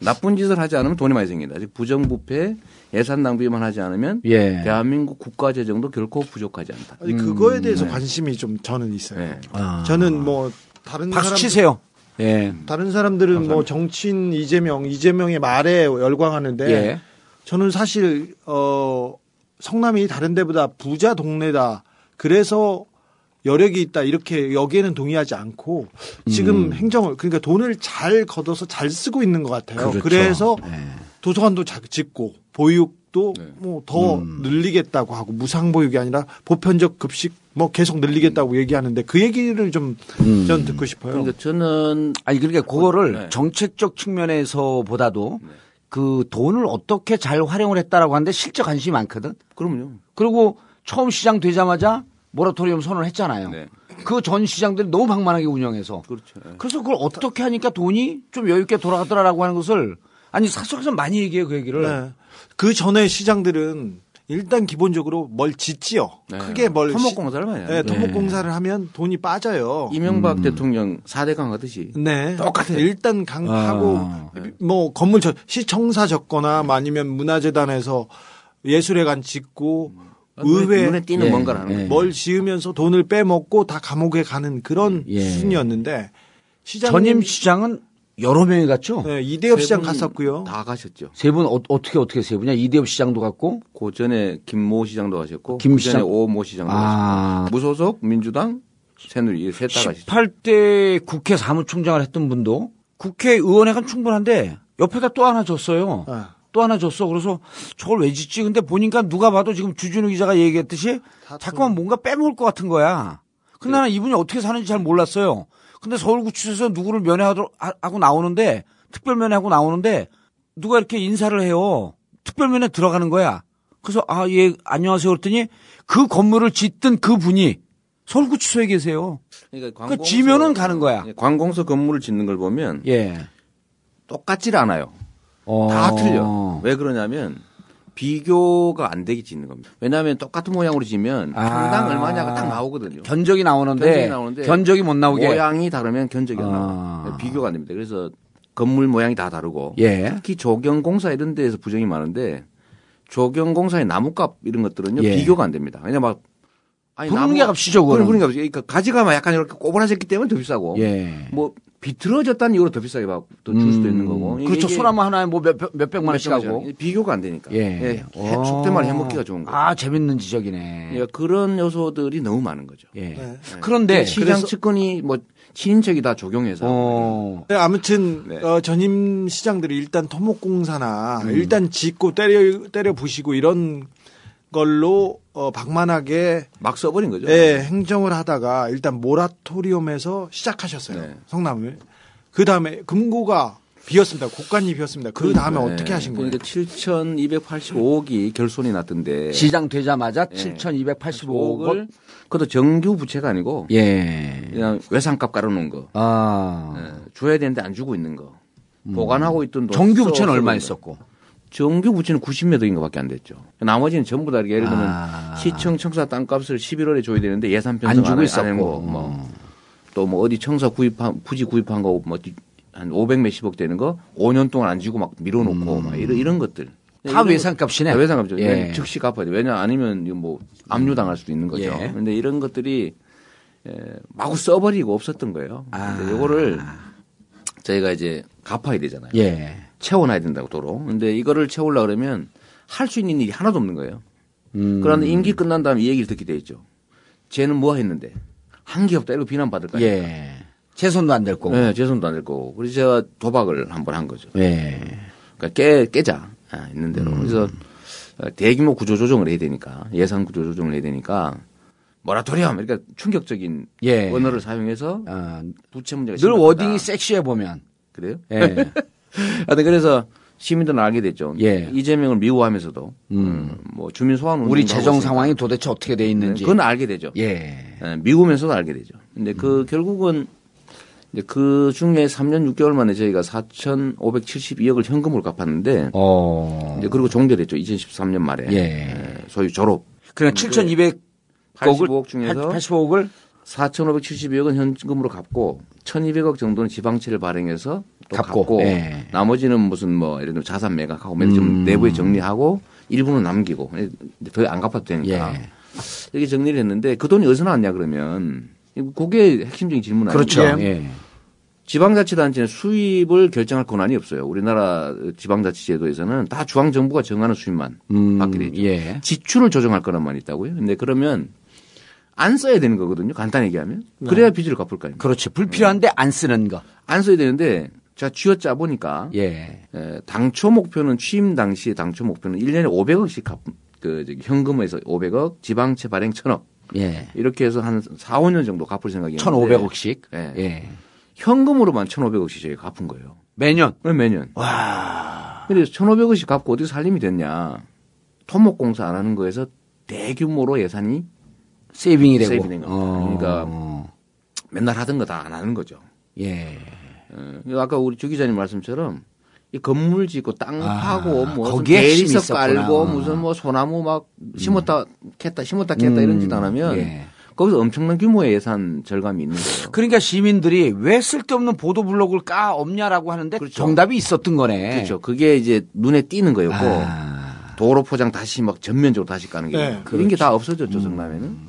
나쁜 짓을 하지 않으면 돈이 많이 생긴다. 즉 부정부패, 예산 낭비만 하지 않으면
예.
대한민국 국가 재정도 결코 부족하지 않다.
아니 그거에 대해서
네.
관심이 좀 저는 있어요.
네.
아.
저는 뭐 다른
박수
사람
치세요. 예.
다른 사람들은 뭐 정치인 이재명, 이재명의 말에 열광하는데
예.
저는 사실 어 성남이 다른 데보다 부자 동네다. 그래서 여력이 있다 이렇게 여기에는 동의하지 않고 지금
음.
행정을 그러니까 돈을 잘 걷어서 잘 쓰고 있는 것 같아요.
그렇죠.
그래서
예.
도서관도 자- 짓고 보육도
네.
뭐더
음.
늘리겠다고 하고 무상 보육이 아니라 보편적 급식 뭐 계속 늘리겠다고 얘기하는데 그 얘기를 좀전 듣고 싶어요.
그러니까 저는
아니 그러니까 그거를
네.
정책적 측면에서보다도 그 돈을 어떻게 잘 활용을 했다라고 하는데 실제 관심이 많거든.
그럼요.
그리고 처음 시장 되자마자 모라토리엄 선언을 했잖아요.
네.
그전 시장들이 너무 방만하게 운영해서.
그렇죠. 네.
그래서 그걸 어떻게 하니까 돈이 좀 여유 있게 돌아가더라라고 하는 것을 아니 사석에서 많이 얘기해요 그 얘기를.
네. 그 전에 시장들은 일단 기본적으로 뭘 짓지요.
네.
크게 뭘
토목공사를 많이
시- 네,
하죠.
토목공사를 하면 돈이 빠져요.
이명박 대통령 4대강 하듯이
네.
똑같아요.
일단 강하고
아.
뭐 건물 저 시청사 적거나 뭐 아니면 문화재단에서 예술회관 짓고 의회
눈에 띄는
예,
뭔가를 하는
예.
뭘 지으면서 돈을 빼먹고 다 감옥에 가는 그런
예.
수준이었는데 시장
전임 시장은 여러 명이 갔죠.
네, 이대엽
세
시장
분
갔었고요.
다 가셨죠.
세 분 어, 떻게 어떻게 세 분이야? 이대엽 시장도 갔고.
그 전에 김모 시장도 가셨고, 김그 전에
시장.
오모 시장도
아.
가셨고, 무소속 민주당 새누리 셋다 가시죠.
18대 국회 사무총장을 했던 분도 국회의원회관 충분한데 옆에다 또 하나 줬어요.
네.
또 하나 줬어. 그래서 저걸 왜 짓지? 근데 보니까 누가 봐도 지금 주진우 기자가 얘기했듯이 자꾸만 뭔가 빼먹을 것 같은 거야. 근데 나는 이분이 어떻게 사는지 잘 몰랐어요. 근데 서울구치소에서 누구를 면회하고 하고 나오는데 특별 면회하고 나오는데 누가 이렇게 인사를 해요. 특별 면회 들어가는 거야. 그래서 아, 예, 안녕하세요 그랬더니 그 건물을 짓던 그 분이 서울구치소에 계세요.
그러니까
그 지면은 가는 거야.
예, 관공서 건물을 짓는 걸 보면
예.
똑같질 않아요.
어.
다 틀려. 왜 그러냐면 비교가 안 되게 짓는 겁니다. 왜냐하면 똑같은 모양으로 지면
아.
평당 얼마냐가 딱 나오거든요.
견적이 나오는데,
견적이 나오는데
견적이 못 나오게.
모양이 다르면 견적이 안
아.
나와요. 비교가 안 됩니다. 그래서 건물 모양이 다 다르고
예.
특히 조경공사 이런 데에서 부정이 많은데 조경공사의 나무값 이런 것들은요
예.
비교가 안 됩니다. 그냥 막 아니
분무게 값이죠, 그거는.
값이 그러니까 가지가 약간 이렇게 꼬부라졌기 때문에 더 비싸고
예.
뭐 비틀어졌다는 이유로 더 비싸게 또줄 수도 있는 거고
그렇죠. 소나무 하나에 뭐 몇, 몇 백만 원씩
몇백만
하고.
비교가 안 되니까
예.
예.
어.
속된 말 해먹기가 좋은 거예요.
아, 재밌는 지적이네.
예, 그런 요소들이 너무 많은 거죠.
예.
네.
그런데
시장
그래서
측근이 뭐 친인척이 다 적용해서
어.
네, 아무튼
네.
어, 전임 시장들이 일단 토목공사나
음.
일단 짓고 때려 때려 부시고 이런 걸로 어, 방만하게
막 써버린 거죠.
예, 행정을 하다가 일단 모라토리엄에서 시작하셨어요.
네.
성남을. 그 다음에 금고가 비었습니다. 국간이 비었습니다. 그 다음에
네.
어떻게 하신 거예요?
그러니까 7,285억이 결손이 났던데
시장 되자마자
예.
7,285억을
그것도 정규 부채가 아니고
예.
그냥 외상값 깔아놓은 거
아.
예, 줘야 되는데 안 주고 있는 거 보관하고 있던 돈
정규
써-
부채는 얼마. 있었고?
정규 부채는 90몇 억인가 밖에 안 됐죠. 나머지는 전부 다 예를 들면
아.
시청 청사 땅값을 11월에 줘야 되는데 예산
안
편성
주고
안
있었고.
하고 뭐 또 뭐 어디 청사 구입한 부지 구입한 거 뭐한 500 몇십억 되는 거 5년 동안 안 주고 막 밀어놓고 막 이런 이런 것들
다 외상값이네.
다 외상값이죠.
예.
즉시 갚아야 돼. 왜냐 아니면 뭐 압류당할 수도 있는 거죠.
예.
근데 이런 것들이 에, 마구 써버리고 없었던 거예요.
아.
근데 이거를 저희가 이제 갚아야 되잖아요.
예.
채워놔야 된다고 도로. 근데 이거를 채우려 그러면 할 수 있는 일이 하나도 없는 거예요.
음.
그런데 임기 끝난 다음에 이 얘기를 듣게 돼 있죠. 쟤는 뭐 했는데 한 게 없다 이러고 비난받을 거예요.
예. 최선도 안 될 거고.
네, 재선도 안 될 거고. 그래서 제가 도박을 한 번 한 거죠.
예.
그러니까 깨, 깨자. 아, 있는 대로.
음.
그래서 어, 대규모 구조 조정을 해야 되니까 예산 구조 조정을 해야 되니까 모라토리엄 그러니까 충격적인
예.
언어를 사용해서
아,
부채 문제가
늘
심각하다.
워딩이 섹시해 보면.
그래요?
예.
하여튼 그래서 시민들은 알게 됐죠.
예.
이재명을 미워하면서도
음.
음, 뭐 주민 소환
우리 재정. 상황이 도대체 어떻게 돼 있는지.
그건 알게 되죠.
예.
예, 미우면서도 알게 되죠. 근데 그 결국은 이제 그 중에 3년 6개월 만에 저희가 4,572억을 현금으로 갚았는데
어.
이제 그리고 종결했죠. 2013년 말에
예.
예, 소위 졸업.
그냥 7,200억을
85억 중에서
85억을
4,572억은 현금으로 갚고 1,200억 정도는 지방채를 발행해서 또
갚고,
갚고,
예.
나머지는 무슨 뭐 예를 들면 자산 매각하고 맨좀
음.
내부에 정리하고 일부는 남기고 더 안 갚아도 되니까
예.
이렇게 정리를 했는데 그 돈이 어디서 나왔냐 그러면 그게 핵심적인 질문 아니에요?
그렇죠. 예.
지방자치단체는 수입을 결정할 권한이 없어요. 우리나라 지방자치제도에서는 다 중앙정부가 정하는 수입만
음,
받게 되죠.
예.
지출을 조정할 권한만 있다고요. 근데 그러면 안 써야 되는 거거든요. 간단히 얘기하면. 그래야 빚을 갚을 거 아닙니까?
그렇지. 불필요한데 안 쓰는 거.
안 써야 되는데 제가 쥐어짜 보니까
예.
에, 당초 목표는 취임 당시의 당초 목표는 1년에 500억씩 갚, 그 저기 현금에서 500억, 지방채 발행 1000억.
예.
이렇게 해서 한 4, 5년 정도 갚을 생각이었는데
1,500억씩.
예.
예.
현금으로만 1,500억씩 저희 갚은 거예요.
매년.
왜 매년?
와.
그래서 1,500억씩 갚고 어디서 살림이 됐냐? 토목공사 안 하는 거에서 대규모로 예산이
세이빙이 되고.
세이빙인 겁니다. 그러니까
어.
맨날 하던 거 다 안 하는 거죠.
예.
어, 아까 우리 주 기자님 말씀처럼 이 건물 짓고 땅
아,
파고 뭐
거기에 힘이
대리석. 깔고 무슨 뭐 소나무 막 심었다 캤다 심었다 캤다 이런 짓 안 하면
예.
거기서 엄청난 규모의 예산 절감이 있는 거예요.
그러니까 시민들이 왜 쓸데없는 보도 블록을 까 없냐라고 하는데
그렇죠.
정답이 있었던 거네.
그렇죠. 그게 이제 눈에 띄는 거였고
아.
도로 포장 다시 막 전면적으로 다시 까는 게
네,
그런 게다 없어졌죠 성남에는.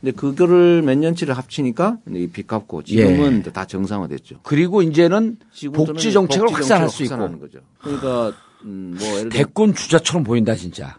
근데 그거를 몇 년치를 합치니까 이제 빚 갚고 지금은 다 정상화됐죠.
그리고 이제는 예. 복지 정책을
복지
확산할 수 있고
거죠. 그러니까 음, 뭐
대권 주자처럼 보인다 진짜.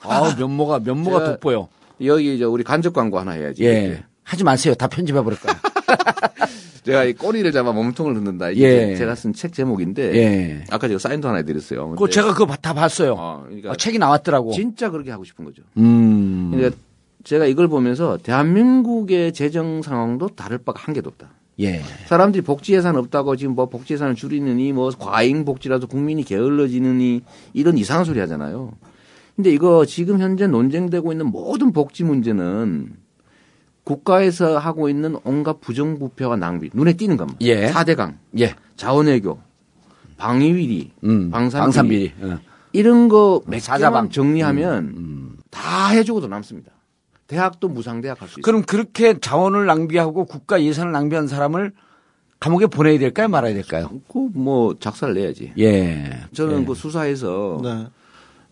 아 면모가 면모가 돋보여.
여기 저 우리 간접 광고 하나 해야지.
예. 하지 마세요. 다 편집해 버릴 거야.
제가 이 꼬리를 잡아 몸통을 흔든다. 이게
예.
제가 쓴 책 제목인데
예.
아까 제가 사인도 하나 해드렸어요. 근데
제가 그거 다 봤어요.
어, 그러니까
어, 책이 나왔더라고.
진짜 그렇게 하고 싶은 거죠.
음.
그러니까 제가 이걸 보면서 대한민국의 재정 상황도 다를 바가 한 개도 없다.
예.
사람들이 복지 예산 없다고 지금 뭐 복지 예산을 줄이느니 뭐 과잉 복지라도 국민이 게을러지느니 이런 이상한 소리 하잖아요. 근데 이거 지금 현재 논쟁되고 있는 모든 복지 문제는 국가에서 하고 있는 온갖 부정부패와 낭비 눈에 띄는 것만.
예.
4대강,
예.
자원외교, 방위비리,
음.
방산비리,
방산비리. 어.
이런 거몇
사자방.
개만 정리하면
음.
다 해주고도 남습니다. 대학도 무상대학 할수 있어요.
그럼 그렇게 자원을 낭비하고 국가 예산을 낭비한 사람을 감옥에 보내야 될까요? 말아야 될까요?
그뭐 작사를 내야지.
예.
저는
예.
그 수사에서
네.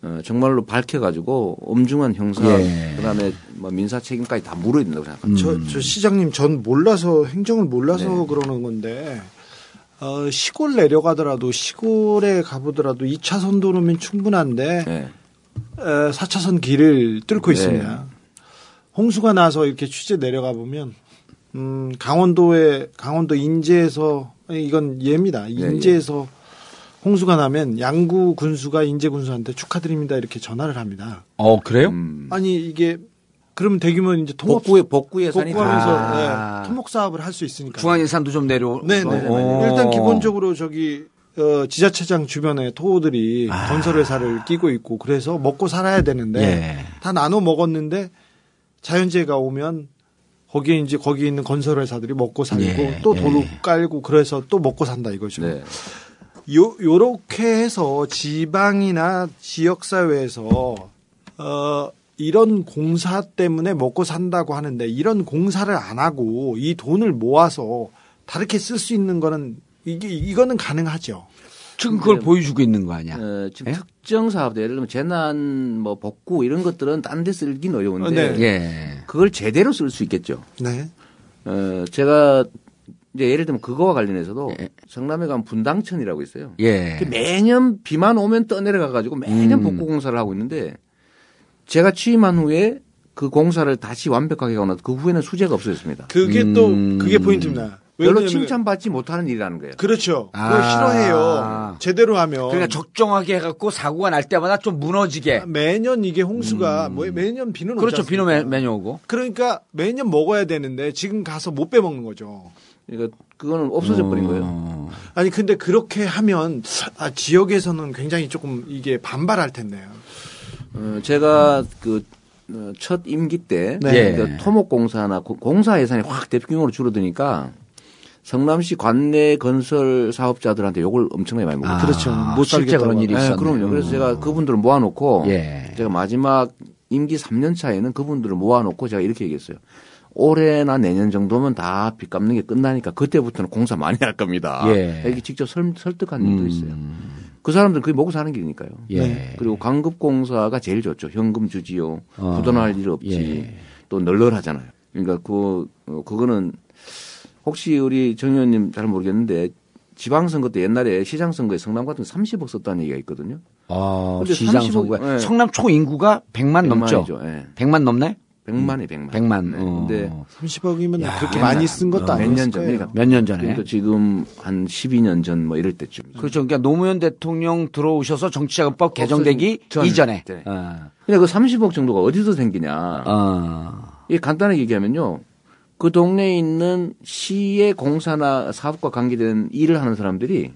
어, 정말로 밝혀가지고 엄중한 형사,
예.
그다음에 뭐 민사 책임까지 다 물어야 된다고 생각합니다.
저, 저 시장님 전 몰라서 행정을 몰라서 그러는 건데 어, 시골 내려가더라도 시골에 가보더라도 2차선 도로면 충분한데
네.
에, 4차선 길을 뚫고
네.
있습니다. 홍수가 나서 이렇게 취재 내려가 보면 음, 강원도에 강원도 인제에서 이건 예입니다. 인제에서 홍수가 나면 양구 군수가 인제 군수한테 축하드립니다 이렇게 전화를 합니다.
어, 그래요?
음,
아니 이게 그러면 대규모 이제 토목
복구 복구 예산이
복구하면서
아.
네, 토목 사업을 할 수 있으니까.
중앙 예산도 좀 내려.
네네.
어.
일단 기본적으로 저기 어, 지자체장 주변에 토호들이 건설 회사를 끼고 있고 그래서 먹고 살아야 되는데
예.
다 나눠 먹었는데 자연재해가 오면 거기에 이제 거기 있는 건설 회사들이 먹고 살고
예,
또 도로
예.
깔고 그래서 또 먹고 산다 이거죠.
네.
요 요렇게 해서 지방이나 지역 사회에서 어 이런 공사 때문에 먹고 산다고 하는데 이런 공사를 안 하고 이 돈을 모아서 다르게 쓸 수 있는 거는 이게 이거는 가능하죠.
지금 그걸 보여주고 있는 거 아니야?
어, 지금
예?
특정 사업들 예를 들면 재난 뭐 복구 이런 것들은 딴 데 쓰긴 어려운데
어, 네.
예.
그걸 제대로 쓸 수 있겠죠.
네.
어, 제가 이제 예를 들면 그거와 관련해서도
예.
성남에 가면 분당천이라고 있어요.
예.
그 매년 비만 오면 떠내려가 가지고 매년
음.
복구 공사를 하고 있는데 제가 취임한 후에 그 공사를 다시 완벽하게 하고 나서 그 후에는 수재가 없어졌습니다.
그게
음.
또 그게 포인트입니다.
별로 칭찬받지 못하는 일이라는 거예요.
그렇죠. 그걸
아.
싫어해요. 제대로 하면.
그러니까 적정하게 해갖고 사고가 날 때마다 좀 무너지게.
매년 이게 홍수가 뭐 매년 비는
음. 그렇죠. 비누 매- 매년 오고.
그러니까 매년 먹어야 되는데 지금 가서 못 빼먹는 거죠.
그러니까 그거는 없어져 버린 거예요.
어.
아니 근데 그렇게 하면 아, 지역에서는 굉장히 조금 이게 반발할 텐데요.
어, 제가 그 첫 임기 때
네.
그 토목공사나 고- 공사 예산이 확 대규모로 줄어드니까 성남시 관내 건설 사업자들한테 욕을 엄청나게 많이 먹었죠.
그렇죠. 못
실제 그런 일이
네,
있었네요.
그럼요. 그래서 제가 그분들을 모아놓고
예.
제가 마지막 임기 3년 차에는 그분들을 모아놓고 제가 이렇게 얘기했어요. 올해나 내년 정도면 다 빚 갚는 게 끝나니까 그때부터는 공사 많이 할 겁니다.
예.
이렇게 직접 설, 설득한 일도
음.
있어요. 그 사람들 그게 먹고 사는 길이니까요.
예.
네.
그리고 강급공사가 제일 좋죠. 현금 주지요.
어.
부도날 일 없지.
예.
또 널널하잖아요. 그러니까 그 어, 그거는 혹시 우리 정 의원님 잘 모르겠는데 지방선거 때 옛날에 시장선거에 성남 같은 거 30억 썼다는 얘기가 있거든요.
아,
근데
시장
35
선거에
예.
성남 초 인구가 100만 넘죠.
100만이죠. 예.
100만 넘네?
100만이 100만.
100만.
네.
어.
근데
30억이면
야,
그렇게
옛날,
많이 쓴 것도
어,
아니었을
몇년 전. 그러니까
몇 년 전에.
그러니까 지금 한 12년 전 뭐 이럴 때쯤.
그렇죠. 그러니까 노무현 대통령 들어오셔서 정치자금법 개정되기
전에.
이전에.
네.
어.
근데 그 30억 정도가 어디서 생기냐.
어.
이 간단하게 얘기하면요. 그 동네에 있는 시의 공사나 사업과 관계된 일을 하는 사람들이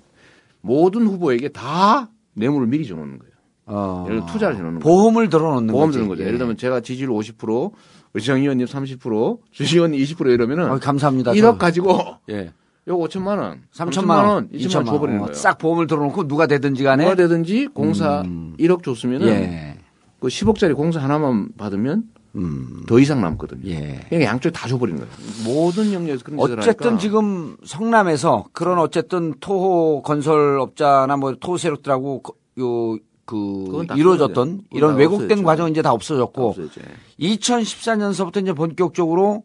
모든 후보에게 다 뇌물을 미리 줘놓는 거예요.
어.
예를 들어 투자를 해놓는 거예요.
보험을 들어놓는
보험
거지.
드는 거죠.
예.
예를 들면 제가 지지율 50%, 우리 정 의원님 30%, 주 의원님 20% 이러면은
어, 감사합니다.
1억
저는.
가지고
예.
요거 5천만 원,
3천만 원,
2천만 원 줘버리는
어,
거예요.
싹 보험을 들어놓고 누가 되든지 간에
뭐가 되든지 공사
음.
1억 줬으면은
예.
그 10억짜리 공사 하나만 받으면
음.
더 이상 남거든요.
예.
그러니까 양쪽 다 줘버리는 거예요. 모든 영역에서 그런 짓을
어쨌든
하니까
지금 성남에서 그런 어쨌든 토호 건설업자나 뭐 토호 세력들하고 거- 요, 그 이루어졌던
없어졌죠.
이런 왜곡된. 과정은 이제 다 없어졌고
없어졌죠.
2014년서부터 이제 본격적으로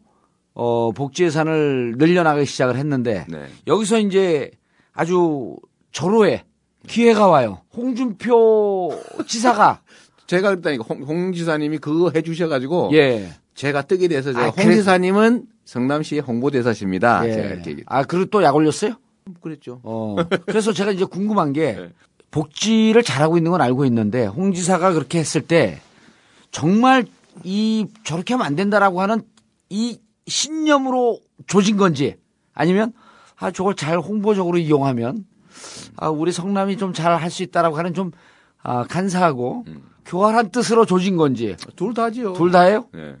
어 복지 예산을 늘려나가기 시작을 했는데
네.
여기서 이제 아주 절호의 기회가 와요. 홍준표 지사가
제가 그랬다니까 홍, 홍 지사님이 그거 해 주셔가지고
예.
제가 뜨게 돼서 제가
아,
홍
그래-
지사님은 성남시의 홍보대사십니다. 제가
예.
이렇게 얘기-
아 그리고 또 약 올렸어요?
그랬죠.
어. 그래서 제가 이제 궁금한 게
네.
복지를 잘하고 있는 건 알고 있는데 홍 지사가 그렇게 했을 때 정말 이 저렇게 하면 안 된다라고 하는 이 신념으로 조진 건지 아니면 아 저걸 잘 홍보적으로 이용하면 아 우리 성남이 좀 잘 할 수 있다라고 하는 좀 아, 간사하고 교활한 뜻으로 조진 건지
둘 다지요.
둘 다예요?
네.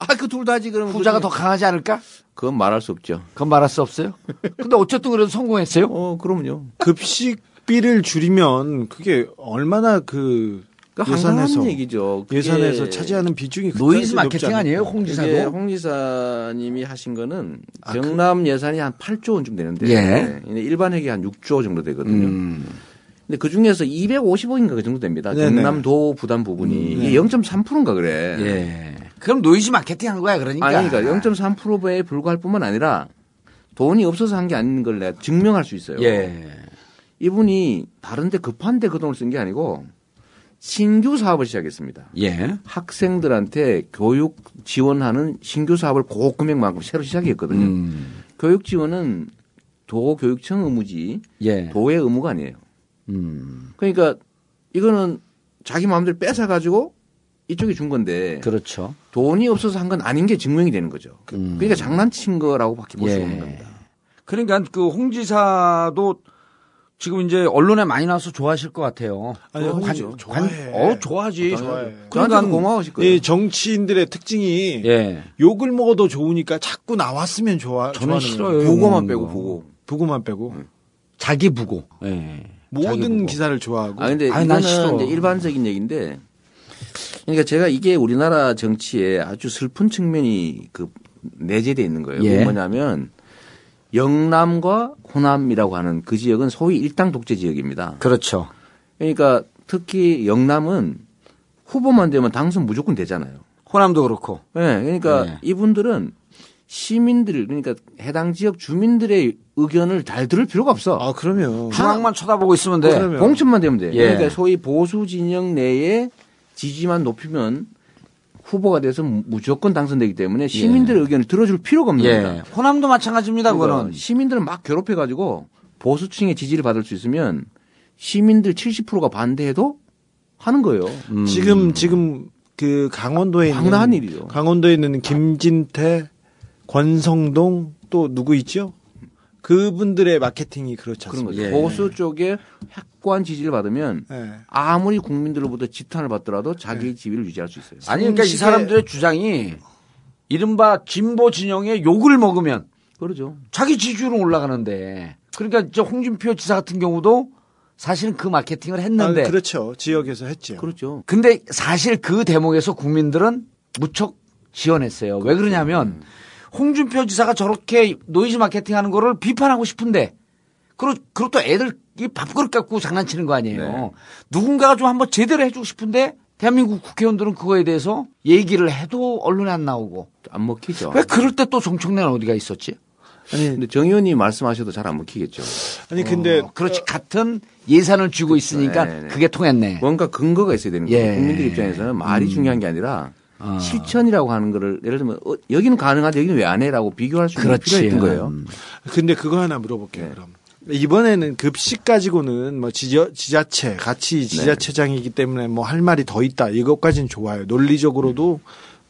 아, 그 둘 다지 그러면
후자가 더 강하지 않을까?
그건 말할 수 없죠.
그건 말할 수 없어요. 근데 어쨌든 그래도 성공했어요.
어, 그럼요.
급식비를 줄이면 그게 얼마나
그그
예산에서
얘기죠.
예산에서 차지하는 비중이
노이즈 마케팅. 아니에요, 홍
이게
지사도?
홍 지사님이 하신 거는
아,
경남 예산이 한 8조 원쯤 되는데
예.
근데 일반 회계 한 6조 정도 되거든요.
음.
근데 그 중에서 250억인가 그 정도 됩니다.
네네.
경남도 부담 부분이
음,
이게 0.3%인가 그래.
예. 그럼 노이즈 마케팅 한 거야, 그러니까.
아니, 그러니까 0.3%에 불과할 뿐만 아니라 돈이 없어서 한 게 아닌 걸 내가 증명할 수 있어요.
예.
이분이 다른데 급한데 그 돈을 쓴 게 아니고 신규 사업을 시작했습니다.
예.
학생들한테 교육 지원하는 신규 사업을 고 금액만큼 새로 시작했거든요.
음.
교육 지원은 도교육청 의무지
예.
도의 의무가 아니에요.
음.
그러니까 이거는 자기 마음대로 뺏어 가지고 이쪽이 준 건데
그렇죠.
돈이 없어서 한 건 아닌 게 증명이 되는 거죠.
음.
그러니까 장난친 거라고밖에 볼수
예.
없는 겁니다.
그러니까 그 홍 지사도 지금 이제 언론에 많이 나와서 좋아하실 것 같아요.
아니,
어,
홍
관-
지사
관-
좋아해.
어, 좋아하지.
좋아해.
저한테도 고마우실 거예요.
이 정치인들의 특징이
예.
욕을 먹어도 좋으니까 자꾸 나왔으면 좋아.
저는 싫어요.
거예요.
부고만
음.
빼고 부고.
부고만 빼고
자기 부고. 예.
모든. 기사를 좋아하고.
아 근데
아니.
이거는 일반적인 얘기인데 그러니까 제가 이게 우리나라 정치에 아주 슬픈 측면이 그 내재돼 있는 거예요.
예.
뭐냐면 영남과 호남이라고 하는 그 지역은 소위 일당 독재 지역입니다.
그렇죠.
그러니까 특히 영남은 후보만 되면 당선 무조건 되잖아요.
호남도 그렇고.
네, 그러니까
네.
이분들은 시민들 그러니까 해당 지역 주민들의 의견을 잘 들을 필요가 없어.
아 그러면
중앙만 쳐다보고 있으면 돼.
그러면-
공천만 되면 돼.
예.
그러니까 소위 보수 진영 내에 지지만 높이면 후보가 돼서 무조건 당선되기 때문에 시민들의 의견을 들어줄 필요가 없는
예.
겁니다.
호남도 마찬가지입니다,
그러니까
그거는.
시민들을 막 괴롭혀 가지고 보수층의 지지를 받을 수 있으면 시민들 70%가 반대해도 하는 거예요.
음.
지금 지금 그 강원도에 있는
일이죠.
강원도에 있는 김진태, 권성동 또 누구 있죠? 그분들의 마케팅이 그렇지
그런
않습니까?
거죠.
예.
보수 쪽에 확고한 지지를 받으면
예.
아무리 국민들로부터 지탄을 받더라도 자기 지위를 유지할 수 있어요.
아니, 그러니까 이 사람들의 주장이 이른바 진보 진영의 욕을 먹으면
그러죠.
자기 지지율은 올라가는데. 그러니까 저 홍준표 지사 같은 경우도 사실은 그 마케팅을
아,
했는데.
그렇죠. 지역에서 했죠.
그렇죠.
근데 사실 그 대목에서 국민들은 무척 시원했어요. 왜 그러냐면 홍준표 지사가 저렇게 노이즈 마케팅 하는 거를 비판하고 싶은데 그리고, 그리고 또 애들 이 밥그릇 갖고 장난치는 거 아니에요.
네.
누군가가 좀 한번 제대로 해주고 싶은데 대한민국 국회의원들은 그거에 대해서 얘기를 해도 언론에 안 나오고
안 먹히죠.
왜 그럴 때 또 정청래는 어디가 있었지?
아니
근데 정 의원님 말씀하셔도 잘 안 먹히겠죠.
아니 근데
어, 그렇지 같은 예산을 쥐고 있으니까
네, 네.
그게 통했네.
뭔가 근거가 있어야 되는 거예요.
예.
국민들 입장에서는 말이 중요한 게 아니라
어.
실천이라고 하는 거를 예를 들면 어, 여기는 가능한데 여기는 왜 안 해라고 비교할 수 있는. 필요가 있는 거예요.
음.
근데 그거 하나 물어볼게요.
네.
그럼 이번에는 급식 가지고는 뭐 지자, 지자체
네.
같이 지자체장이기 때문에 뭐 할 말이 더 있다. 이것까지는 좋아요. 논리적으로도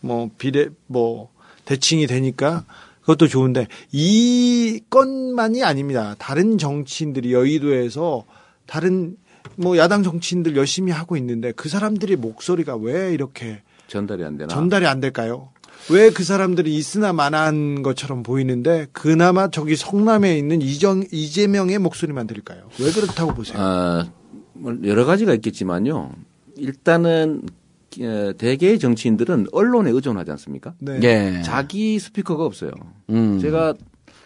뭐 비례 뭐 대칭이 되니까 그것도 좋은데 이 건만이 아닙니다. 다른 정치인들이 여의도에서 다른 뭐 야당 정치인들 열심히 하고 있는데 그 사람들의 목소리가 왜 이렇게
전달이 안 되나?
전달이 안 될까요? 왜 그 사람들이 있으나 마나한 것처럼 보이는데 그나마 저기 성남에 있는 이정 이재명의 목소리만 들릴까요? 왜 그렇다고 보세요?
아, 뭐 여러 가지가 있겠지만요. 일단은 어, 대개의 정치인들은 언론에 의존하지 않습니까?
네.
예.
자기 스피커가 없어요.
음.
제가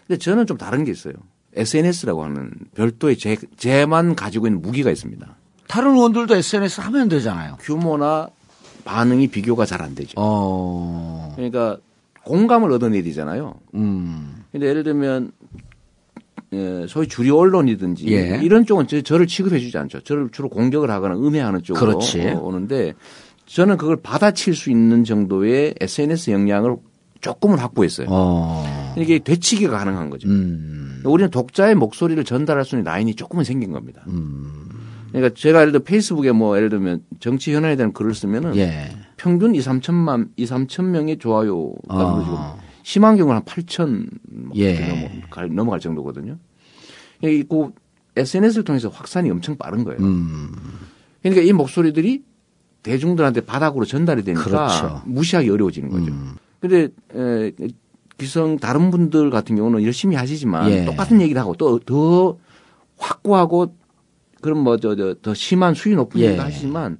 근데 저는 좀 다른 게 있어요. SNS라고 하는 별도의 제, 제만 가지고 있는 무기가 있습니다.
다른 의원들도 SNS 하면 되잖아요.
규모나 반응이 비교가 잘 안 되죠.
어.
그러니까 공감을 얻어내야 되잖아요.
음.
근데 예를 들면 예, 소위 주류 언론이든지
예.
이런 쪽은 저, 저를 취급해 주지 않죠. 저를 주로 공격을 하거나 음해하는 쪽으로
그렇지.
어, 오는데 저는 그걸 받아칠 수 있는 정도의 SNS 역량을 조금은 확보했어요.
어.
이게 되치기가 가능한 거죠.
음.
우리는 독자의 목소리를 전달할 수 있는 라인이 조금은 생긴 겁니다.
음.
그러니까 제가 예를 들어 페이스북에 뭐 예를 들면 정치 현안에 대한 글을 쓰면은
예.
평균 2, 3천만, 2, 3천 명의 좋아요가
어.
누르지고 심한 경우는 한 8천
예.
넘어갈, 넘어갈 정도거든요. 이그 SNS를 통해서 확산이 엄청 빠른 거예요.
음.
그러니까 이 목소리들이 대중들한테 바닥으로 전달이 되니까
그렇죠.
무시하기 어려워지는 거죠.
음.
근데 에, 기성 다른 분들 같은 경우는 열심히 하시지만
예.
똑같은 얘기를 하고 또 더 확고하고 그런 뭐저저더 심한 수위 높은
예.
얘기를 하시지만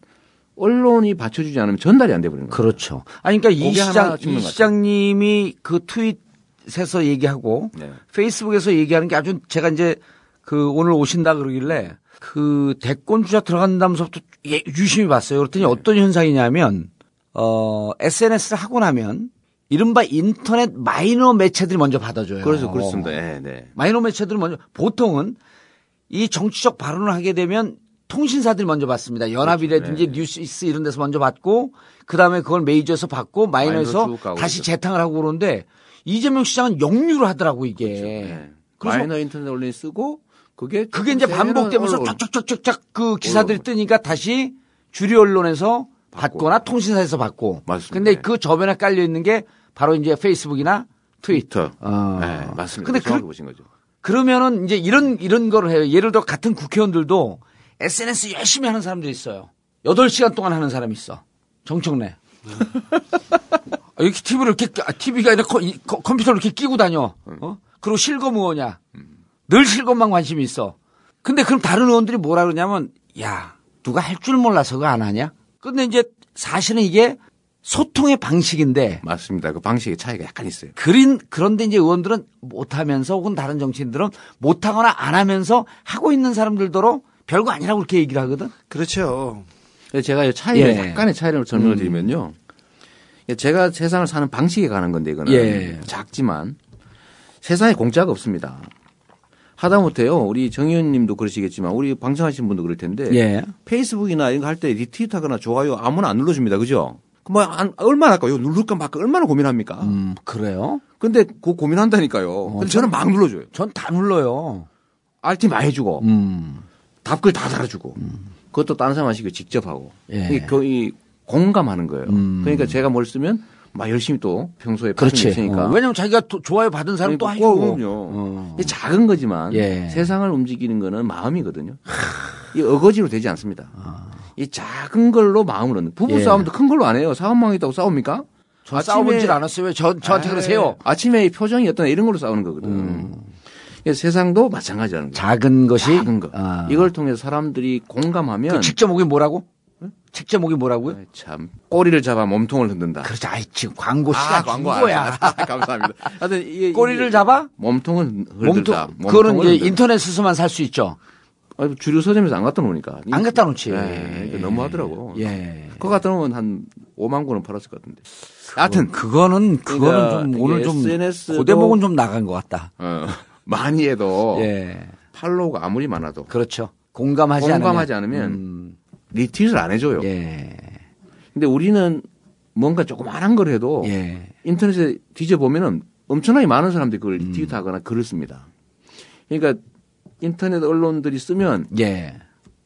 언론이 받쳐주지 않으면 전달이 안 돼버리는 거예요.
그렇죠. 아니, 그러니까 이 시장,
이것
시장님이 그 트윗에서 얘기하고
네.
페이스북에서 얘기하는 게 아주 제가 이제 그 오늘 오신다 그러길래 그 대권 주자 들어간다면서부터 예, 유심히 봤어요. 그랬더니 어떤 현상이냐면 어, SNS를 하고 나면 이른바 인터넷 마이너 매체들이 먼저 받아줘요.
그래서 그렇습니다. 예, 네.
마이너 매체들은 먼저 보통은 이 정치적 발언을 하게 되면 통신사들이 먼저 받습니다. 연합이라든지
그렇죠.
뉴스 이런 데서 먼저 받고 그다음에 그걸 메이저에서 받고 마이너에서 다시
있죠.
재탕을 하고 그러는데 이재명 시장은 역류를 하더라고 이게.
네.
그래서
마이너 인터넷 언론이 쓰고 그게
그게 이제 반복되면서
언론.
쫙쫙쫙쫙 그 기사들이 뜨니까 다시 주류 언론에서 받거나 통신사에서 받고.
맞습니다.
근데 그 저변에 깔려 있는 게 바로 이제 페이스북이나 트위터. 어.
네, 맞습니다.
근데
정확히
그,
보신 거죠.
그러면은 이제 이런 이런 거를 해요. 예를 들어 같은 국회의원들도 SNS 열심히 하는 사람들이 있어요. 8시간 동안 하는 사람이 있어. 정청래. 아, 이렇게 TV를 이렇게 끼- 아, TV가 아니라 컴, 컴퓨터를 이렇게 끼고 다녀. 어? 그리고 실검 의원이야. 늘 실검만 관심이 있어. 근데 그럼 다른 의원들이 뭐라 그러냐면 야, 누가 할 줄 몰라서 그거 안 하냐? 근데 이제 사실은 이게 소통의 방식인데
맞습니다. 그 방식의 차이가 약간 있어요.
그린 그런데 이제 의원들은 못하면서 혹은 다른 정치인들은 못하거나 안 하면서 하고 있는 사람들더러 별거 아니라고 그렇게 얘기를 하거든.
그렇죠.
제가 이 차이를
예.
약간의 차이를 설명을 드리면요. 제가 세상을 사는 방식에 가는 건데 이거는
예.
작지만 세상에 공짜가 없습니다. 하다못해요. 우리 정 의원님도 그러시겠지만 우리 방청하신 분도 그럴 텐데
예.
페이스북이나 이런 거 할 때 리트윗하거나 좋아요 아무나 안 눌러줍니다. 그죠? 그뭐 얼마나 할까요? 누를까 말까 얼마나 고민합니까?
음, 그래요?
근데 그 고민한다니까요. 근데 저는 막 눌러줘요.
전 다 눌러요.
알티 많이 해주고
음.
답글 다 달아주고 그것도 다른 사람 하시고 직접 하고
예.
이, 그, 이 공감하는 거예요.
음.
그러니까 제가 뭘 쓰면 막 열심히 또 평소에
그렇지.
있으니까
어, 왜냐면 자기가 도- 좋아요 받은 사람 또
그러니까
해주고.
그럼요.
어.
이 작은 거지만
예.
세상을 움직이는 거는 마음이거든요. 이 어거지로 되지 않습니다. 이 작은 걸로 마음을 얻는 부부
아. 예.
싸움도 큰 걸로 안 해요. 싸움망 있다고 싸웁니까?
저 싸워본 줄 알았어요. 왜 저, 저한테 그러세요?
아침에 이 표정이 어떤 이런 걸로 싸우는 거거든.
음.
세상도 마찬가지라는 거예요.
작은 것이
작은 거.
아.
이걸 통해서 사람들이 공감하면
그책 제목이 뭐라고? 책 제목이 뭐라고요?
아, 참 꼬리를 잡아 몸통을 흔든다.
그렇지. 아이, 지금 광고 시간
광고
이거야.
아, 감사합니다. 하여튼 이게
꼬리를
이게
잡아?
몸통을 흔들다.
몸통, 그거는 이제
흔든다.
인터넷에서만 살 수 있죠.
아니, 주류 서점에서 안 갖다 놓으니까.
안 갖다 놓지.
네, 이거 너무 하더라고.
예.
그거 갖다 놓으면 한 5만 권은 팔았을 것 같은데. 하여튼
그거는 그거는
그러니까
좀 오늘 좀
SNS 도
고대목은 좀 나간 것 같다.
어, 많이 해도
예.
팔로우가 아무리 많아도
그렇죠. 공감하지 않으면
공감하지 않으면
음,
리트윗을 안 해줘요.
예.
근데 우리는 뭔가 조그만한 걸 해도
예.
인터넷에 뒤져보면은 엄청나게 많은 사람들이 그걸
음.
리트윗하거나 글을 씁니다. 그러니까 인터넷 언론들이 쓰면
예.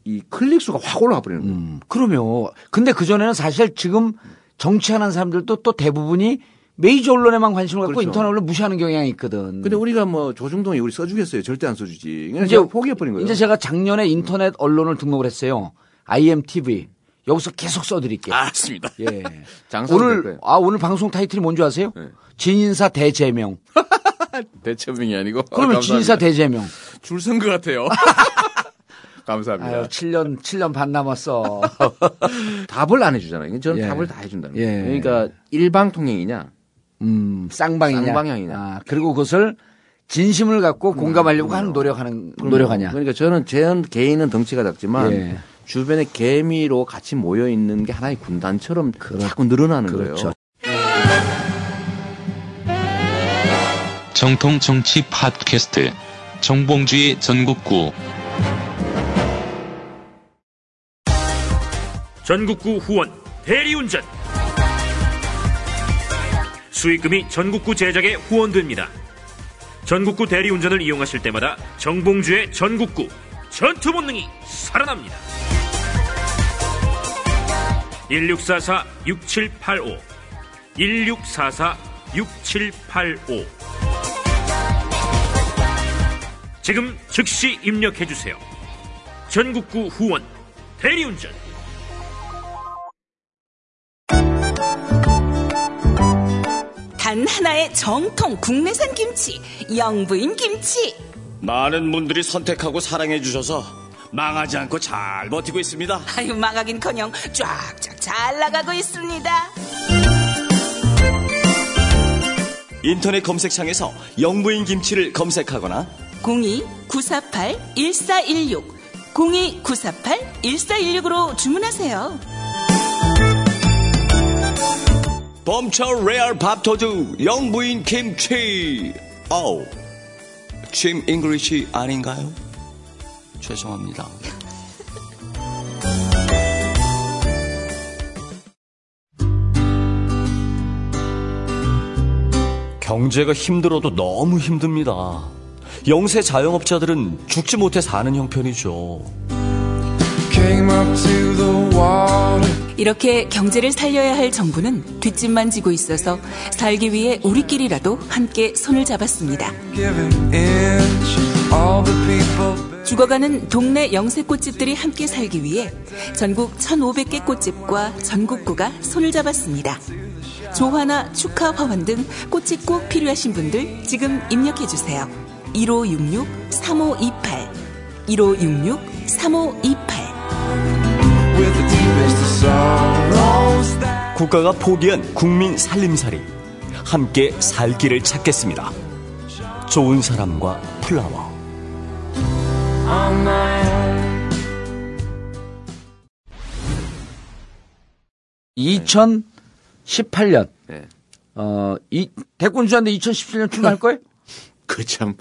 이 클릭 수가 확 올라가 버리는 거예요.
음. 그러면 근데 그 전에는 사실 지금 정치하는 사람들도 또 대부분이 메이저 언론에만 관심을 갖고
그렇죠.
인터넷 언론 무시하는 경향이 있거든.
근데 우리가 뭐 조중동이 우리 써주겠어요. 절대 안 써주지.
이제
포기해버린 거예요.
이제 제가 작년에 인터넷 언론을 등록을 했어요. IMTV. 여기서 계속 써드릴게요.
알았습니다.
예.
장사도 될
오늘. 아 오늘 방송 타이틀이 뭔지 아세요?
네.
진인사 대제명.
대체명이 아니고.
그러면 진인사 대제명.
줄 선 것 같아요. 감사합니다.
아유 7년 7년 반 남았어.
답을 안 해주잖아요. 저는
예.
답을 다 해준다는
예.
거예요. 그러니까 일방 통행이냐,
음 쌍방이냐.
쌍방향이냐.
아, 그리고 그것을 진심을 갖고 공감하려고 하는 노력하는 노력하냐.
그러니까 저는 제 개인은 덩치가 작지만
예.
주변에 개미로 같이 모여 있는 게 하나의 군단처럼 자꾸 늘어나는
그렇죠.
거예요.
정통 정치 팟캐스트 정봉주의 전국구
전국구 후원 대리운전 수익금이 전국구 제작에 후원됩니다. 전국구 대리운전을 이용하실 때마다 정봉주의 전국구 전투 본능이 살아납니다. 1644-6785 1644-6785 지금 즉시 입력해주세요. 전국구 후원 대리운전
단 하나의 정통 국내산 김치, 영부인 김치.
많은 분들이 선택하고 사랑해 주셔서 망하지 않고 잘 버티고 있습니다.
아유, 망하긴커녕 쫙쫙 잘 나가고 있습니다.
인터넷 검색창에서 영부인 김치를 검색하거나
02-948-1416 02-948-1416으로 주문하세요.
범처 레알 밥도둑 영부인 김치. 어우, 침 잉글리시 아닌가요? 죄송합니다. 경제가 힘들어도 너무 힘듭니다. 영세 자영업자들은 죽지 못해 사는 형편이죠.
이렇게 경제를 살려야 할 정부는 뒷짐만 지고 있어서 살기 위해 우리끼리라도 함께 손을 잡았습니다. 죽어가는 동네 영세 꽃집들이 함께 살기 위해 전국 1,500개 꽃집과 전국구가 손을 잡았습니다. 조화나 축하 화환 등 꽃이 꼭 필요하신 분들 지금 입력해 주세요. 1566-3528 1566-3528
국가가 포기한 국민 살림살이 함께 살기를 찾겠습니다. 좋은 사람과 플라워.
네. 2018년
네.
어, 이 대권 주자인데 2017년 출마할 거예요?
그 참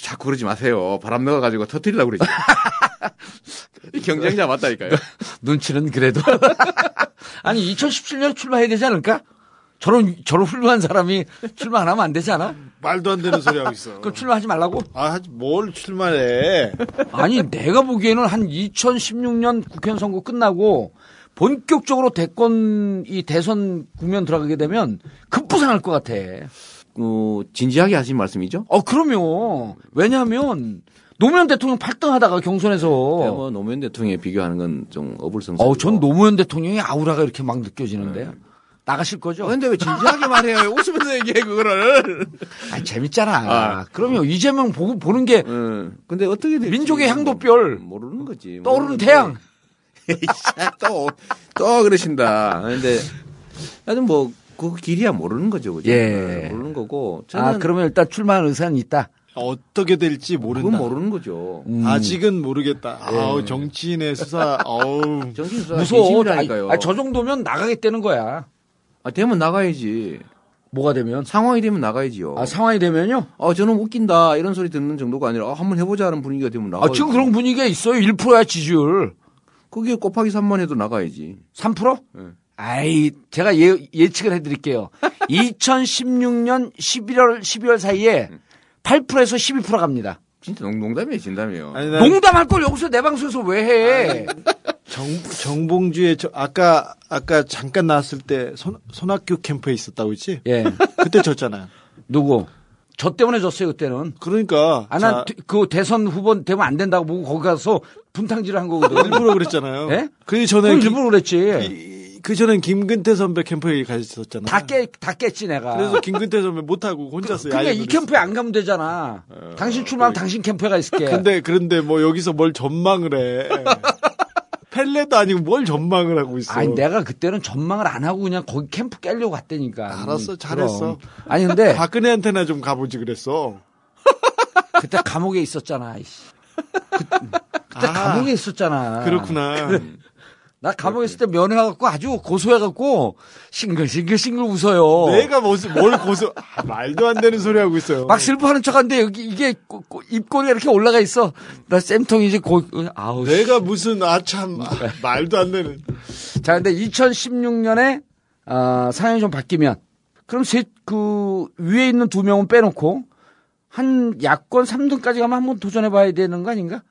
자꾸 그러지 마세요. 바람 넣어가지고 터뜨리려고 그러지. 이 경쟁자 맞다니까요.
눈치는 그래도 아니 2017년 출마해야 되지 않을까? 저런 저런 훌륭한 사람이 출마 안 하면 안 되지 않아?
말도 안 되는 소리 하고 있어.
그럼 출마하지 말라고?
아, 뭘 출마해.
아니 내가 보기에는 한 2016년 국회의원 선거 끝나고 본격적으로 대권 이 대선 국면 들어가게 되면 급부상할 것 같아.
어, 진지하게 하신 말씀이죠?
어 그럼요. 왜냐하면 노무현 대통령 8등 하다가 경선에서
뭐 노무현 대통령에 비교하는 건 좀 어불성설.
어, 전 노무현 대통령의 아우라가 이렇게 막 느껴지는데 나가실 거죠?
근데 왜 진지하게 말해요? 웃으면서 얘기해 그거를.
아, 재밌잖아.
아.
그럼요. 이재명 보고 보는 게
응. 근데 어떻게 될지
민족의 향도별
모르는 거지.
떠오르는. 태양.
또, 또 그러신다. 근데, 하여튼 뭐, 그 길이야 모르는 거죠. 그죠?
예.
네, 모르는 거고. 저는
아, 그러면 일단 출마할 의사는 있다.
어떻게 될지
그건
모른다.
모르는 거죠.
음.
아직은 모르겠다. 아우, 정치인의 수사, 아우.
정신 수사
무서워. 아, 아, 저 정도면 나가겠다는 거야.
아, 되면 나가야지.
뭐가 되면?
상황이 되면 나가야지요.
아, 상황이 되면요?
아, 저는 웃긴다. 이런 소리 듣는 정도가 아니라, 아, 한번 해보자는 분위기가 되면 나가야지.
아, 지금 그런 분위기가 있어요. 1%야 지지율.
그게 곱하기 3만 해도 나가야지.
3%?
네.
아이, 제가 예, 예측을 해드릴게요. 2016년 11월, 12월 사이에 8%에서 12% 갑니다.
진짜 농, 농담이에요, 진담이에요.
아니, 난
농담할 걸 여기서 내 방송에서 왜 해?
정, 정봉주의 저, 아까 아까 잠깐 나왔을 때 손, 손학규 캠프에 있었다고 했지?
예.
그때 졌잖아요.
누구? 저 때문에 졌어요, 그때는.
그러니까
아,
자,
난그 대선 후보 되면 안 된다고 보고 거기 가서 분탕질을 한 거거든.
일부러 그랬잖아요.
예?
그 전에 기-
일부러 그랬지.
이- 그 전엔 김근태 선배 캠프에 가 있었잖아요.
다 깨, 다 깼지, 내가.
그래서 김근태 선배 못하고 혼자서
그러니까
야유를
이 캠프에 안 가면 되잖아. 당신 출마하면 당신 캠프에 가 있을게.
근데 그런데 뭐 여기서 뭘 전망을 해. 펠레도 아니고 뭘 전망을 하고 있어.
아니 내가 그때는 전망을 안 하고 그냥 거기 캠프 깨려고 갔다니까.
알았어,
음,
잘했어.
그럼. 아니 근데
박근혜한테나 좀 가보지 그랬어.
그때 감옥에 있었잖아. 이씨. 그, 그때
아,
감옥에 있었잖아.
그렇구나.
나 감옥에 있을 때 면회해갖고 아주 고소해갖고 싱글싱글싱글 웃어요.
내가 무슨 뭘 고소 아, 말도 안 되는 소리 하고 있어요.
막 슬퍼하는 척하는데 여기 이게 꼬- 꼬- 입꼬리가 이렇게 올라가 있어. 나 쌤통이 이제 고 아우. 씨.
내가 무슨 아참 말도 안 되는.
자, 근데 2016년에 아, 상황이 좀 바뀌면 그럼 세, 그 위에 있는 두 명은 빼놓고 한 야권 3등까지 가면 한번 도전해 봐야 되는 거 아닌가?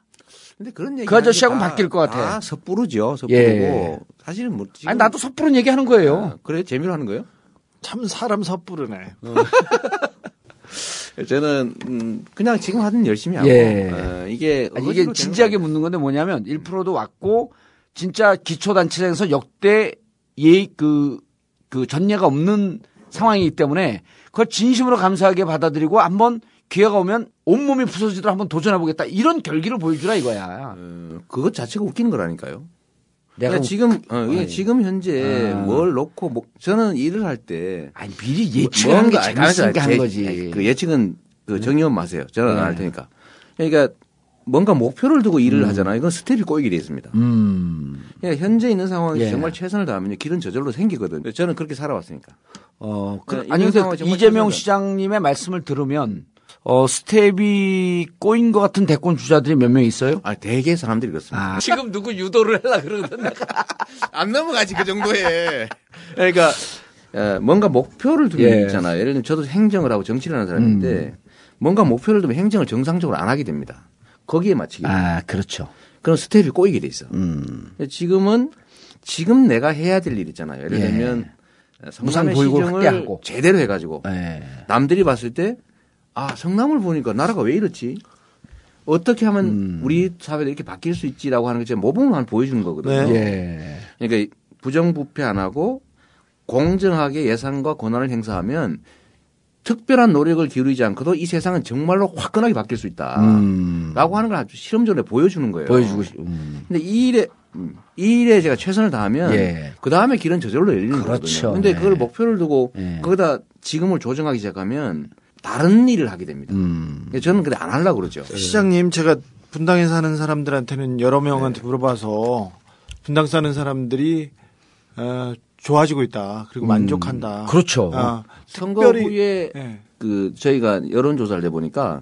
근데 그런 얘기
그 아저씨하고는 바뀔 것 같아.
아, 섣부르죠. 섣부르고
예.
사실은 뭐 지금
아니 나도 섣부른 얘기 하는 거예요.
아, 그래 재미로 하는 거예요?
참 사람 섣부르네.
저는 음, 그냥 지금 하든 열심히 하고
예.
어, 이게
아니, 이게 진지하게 묻는 건데 뭐냐면 1%도 왔고 진짜 기초 단체장에서 역대 예그 그 전례가 없는 상황이기 때문에 그걸 진심으로 감사하게 받아들이고 한번 기회가 오면 온몸이 부서지도록 한번 도전해 보겠다 이런 결기를 보여주라 이거야.
어, 그것 자체가 웃기는 거라니까요.
내가
그러니까 지금 어. 지금 현재
아.
뭘 놓고 뭐, 저는 일을 할 때
아니 미리 예측하는 게 재밌으니까 하는 거지.
그 예측은 그 정의원 마세요. 저는 안할 테니까. 그러니까 뭔가 목표를 두고 일을 하잖아요. 이건 스텝이 꼬이게 돼 있습니다.
음.
그러니까 현재 있는 상황에서
예.
정말 최선을 다하면 길은 저절로 생기거든요. 저는 그렇게 살아왔으니까.
어, 그,
네,
아니 근데 이재명. 시장님의 말씀을 들으면 어 스텝이 꼬인 것 같은 대권 주자들이 몇 명 있어요?
아, 대개 사람들이 그렇습니다.
아, 지금 누구 유도를 하려 내가.
안 넘어가지 그 정도에. 그러니까 어, 뭔가 목표를 두는
예.
게 있잖아요. 예를 들면 저도 행정을 하고 정치를 하는 사람인데 뭔가 목표를 두면 행정을 정상적으로 안 하게 됩니다. 거기에 맞추기.
아, 그렇죠.
그럼 스텝이 꼬이게 돼 있어.
음.
지금은 지금 내가 해야 될 일 있잖아요. 예를
예.
들면
무상
성남의
보육을
시정을
확대하고.
제대로 해가지고
예.
남들이 봤을 때 아, 성남을 보니까 나라가 왜 이렇지? 어떻게 하면
음.
우리 사회가 이렇게 바뀔 수 있지라고 하는 게 제가 모범만 보여주는 거거든요.
예.
그러니까 부정부패 안 하고 공정하게 예산과 권한을 행사하면 특별한 노력을 기울이지 않고도 이 세상은 정말로 화끈하게 바뀔 수 있다.
음.
라고 하는 걸 아주 실험적으로 보여주는 거예요.
보여주고 싶. 음.
근데 이 일에 음, 이 일에 제가 최선을 다하면
예.
그 다음에 길은 저절로 열리는
그렇죠.
거거든요. 근데
네.
그걸 목표를 두고
예.
거기다 지금을 조정하기 시작하면 다른 일을 하게 됩니다.
음.
저는 근데 안 하려고 그러죠.
시장님 제가 분당에 사는 사람들한테는 여러 명한테 물어봐서 분당 사는 사람들이 어, 좋아지고 있다. 그리고 만족한다.
그렇죠.
아,
선거
특별히
후에
예.
그 저희가 여론 조사를 해 보니까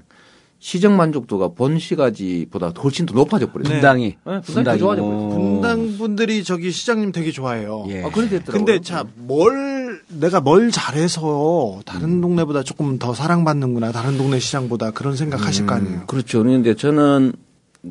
시정 만족도가 본 시가지보다 훨씬 더 높아져 버렸어요.
분당이.
네, 분당이 더 좋아져 버렸어요.
분당 분들이 저기 시장님 되게 좋아해요.
예.
아, 그렇게 됐더라고요.
근데 자, 뭘 내가 뭘 잘해서 다른 동네보다 조금 더 사랑받는구나. 다른 동네 시장보다 그런 생각하실 거 아니에요.
그렇죠. 그런데 저는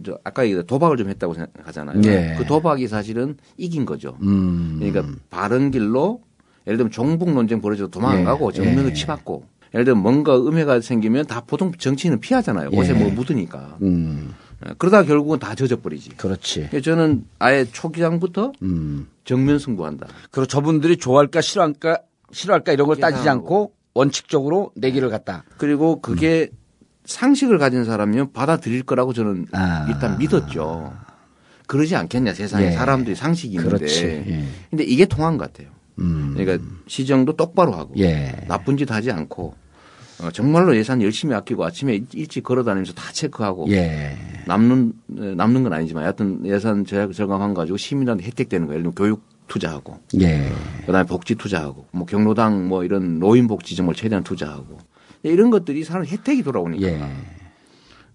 저 아까 얘기했 도박을 좀 했다고 생각하잖아요.
예.
그 도박이 사실은 이긴 거죠.
음.
그러니까 바른 길로 예를 들면 종북 논쟁 벌어져도 도망 안
예.
가고 정면을
예.
치받고 예를 들면 뭔가 음해가 생기면 다 보통 정치인은 피하잖아요. 옷에
예.
뭐 묻으니까.
음.
그러다 결국은 다 젖어버리지.
그렇지.
그래서 저는 아예 초기장부터
음.
정면 승부한다.
그리고 저분들이 좋아할까 싫어할까 싫어할까 이런 걸 따지지. 않고 원칙적으로 내기를 갖다.
그리고 그게 상식을 가진 사람이면 받아들일 거라고 저는
아.
일단 믿었죠. 그러지 않겠냐 세상에
예.
사람들이 상식이 있는데.
그렇지. 예.
근데 이게 통한 것 같아요.
음.
그러니까 시정도 똑바로 하고
예.
나쁜 짓 하지 않고 어, 정말로 예산 열심히 아끼고 아침에 일- 일찍 걸어 다니면서 다 체크하고
예.
남는 에, 남는 건 아니지만 여하튼 예산 절감한 가지고 시민한테 혜택되는 거예요. 예를 들면 교육 투자하고
예.
그다음에 복지 투자하고 뭐 경로당 뭐 이런 노인 복지 정을 최대한 투자하고 이런 것들이 사람 혜택이 돌아오니까
예.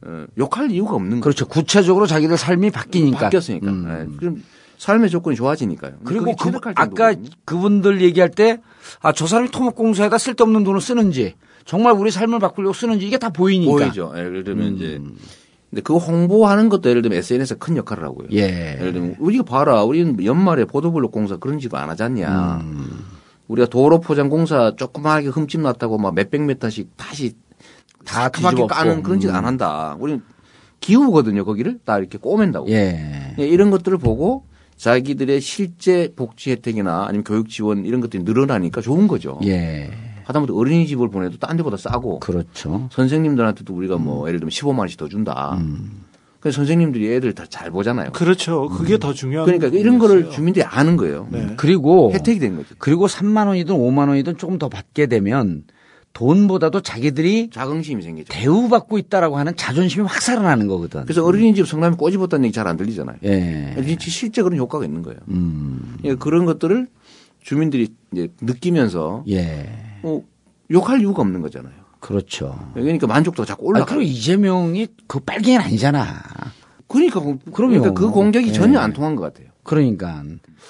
어, 욕할 이유가 없는 거죠.
그렇죠. 구체적으로 자기들 삶이 바뀌니까.
바뀌었으니까.
음.
예. 그럼 삶의 조건이 좋아지니까요.
그리고
그,
아까. 그분들 얘기할 때, 아, 저 사람이 토목공사에다 쓸데없는 돈을 쓰는지, 정말 우리 삶을 바꾸려고 쓰는지 이게 다 보이니까.
보이죠. 예를 들면 이제 근데 그 홍보하는 것도 예를 들면 SNS가 큰 역할을 하고요.
예.
예를 들면 우리가 봐라. 우리는 연말에 보도블록 공사 그런 짓도 안 하지 않냐.
음.
우리가 도로 포장 공사 조그맣게 흠집 났다고 막 몇백 메타씩 다시
다 뒤집어
까는. 그런 짓 안 한다. 우리는 기우거든요. 거기를 다 이렇게 꼬맨다고.
예.
예, 이런 것들을 보고 자기들의 실제 복지 혜택이나 아니면 교육 지원 이런 것들이 늘어나니까 좋은 거죠.
예.
하다못해 어린이집을 보내도 딴 데보다 싸고
그렇죠.
선생님들한테도 우리가 뭐 예를 들면 15만 원씩 더 준다.
음.
그래서 선생님들이 애들 다 잘 보잖아요.
그렇죠. 그게 더 중요한
그러니까 이런 거를
부분이었어요.
주민들이 아는 거예요.
네.
그리고
혜택이 된 거죠.
그리고 3만 원이든 5만 원이든 조금 더 받게 되면 돈보다도 자기들이
자긍심이 생기죠.
대우받고 있다라고 하는 자존심이 확 살아나는 거거든.
그래서 어린이집 성남이 꼬집었다는 얘기 잘 안 들리잖아요.
예.
실제 그런 효과가 있는 거예요.
음.
예, 그런 것들을 주민들이 이제 느끼면서
예.
어, 욕할 이유가 없는 거잖아요.
그렇죠.
그러니까 만족도가 자꾸
아,
올라가요.
그리고 이재명이 그 빨갱이는 아니잖아.
그러니까,
그럼요.
그러니까 그 공격이 전혀
예.
안 통한 것 같아요.
그러니까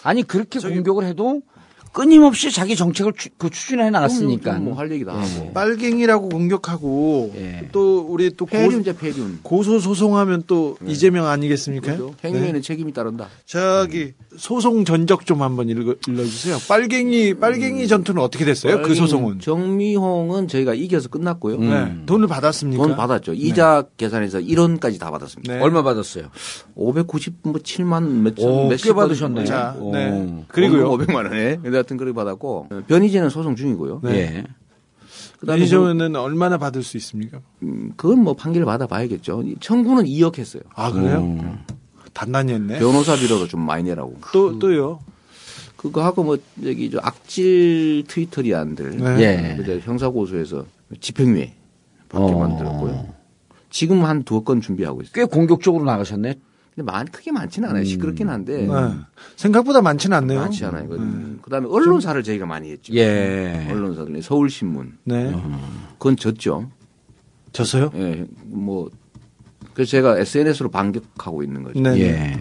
아니 그렇게 공격을 해도 끊임없이 자기 정책을 추, 그 추진해 나갔으니까.
뭐 할 얘기도 하고.
빨갱이라고 공격하고
예.
또 우리 또 고,
폐륜자 폐륜.
고소 소송하면 또 이재명 아니겠습니까?
그렇죠? 행위에는 책임이 따른다.
저기 소송 전적 좀 한번 읽어, 읽어 주세요. 빨갱이 빨갱이 전투는 어떻게 됐어요? 그 소송은
정미홍은 저희가 이겨서 끝났고요.
네. 돈을 받았습니까?
돈 받았죠. 이자 계산해서 1원까지 다 받았습니다.
네.
얼마 받았어요?
597만 몇,
오,
몇십
꽤 받으셨네.
자,
오.
네. 그리고요.
500만 원에. 근데 하여튼 그렇게 받았고 변희재는 소송 중이고요.
네.
예.
그다음에
이재명은 얼마나 받을 수 있습니까?
음, 그건 뭐 판결 받아봐야겠죠. 청구는 2억 했어요.
아 그래요?
음.
단단히 했네.
변호사비로도 좀 많이 내라고.
또 또요.
그거 하고 뭐 여기 저 악질 트위터리안들
네.
예.
이제 형사 고소해서 집행유예 받게
어.
만들었고요. 지금 한 두어 건 준비하고 있어요.
꽤 공격적으로 나가셨네.
근데 많 크게 많지는 않아요. 시끄럽긴 한데
네. 생각보다 많지는 않네요.
많지 않아요. 그다음에 언론사를 저희가 많이 했죠.
예.
언론사들 서울신문
네.
그건 졌죠.
졌어요?
예, 뭐 그래서 제가 SNS로 반격하고 있는 거죠.
네.
예.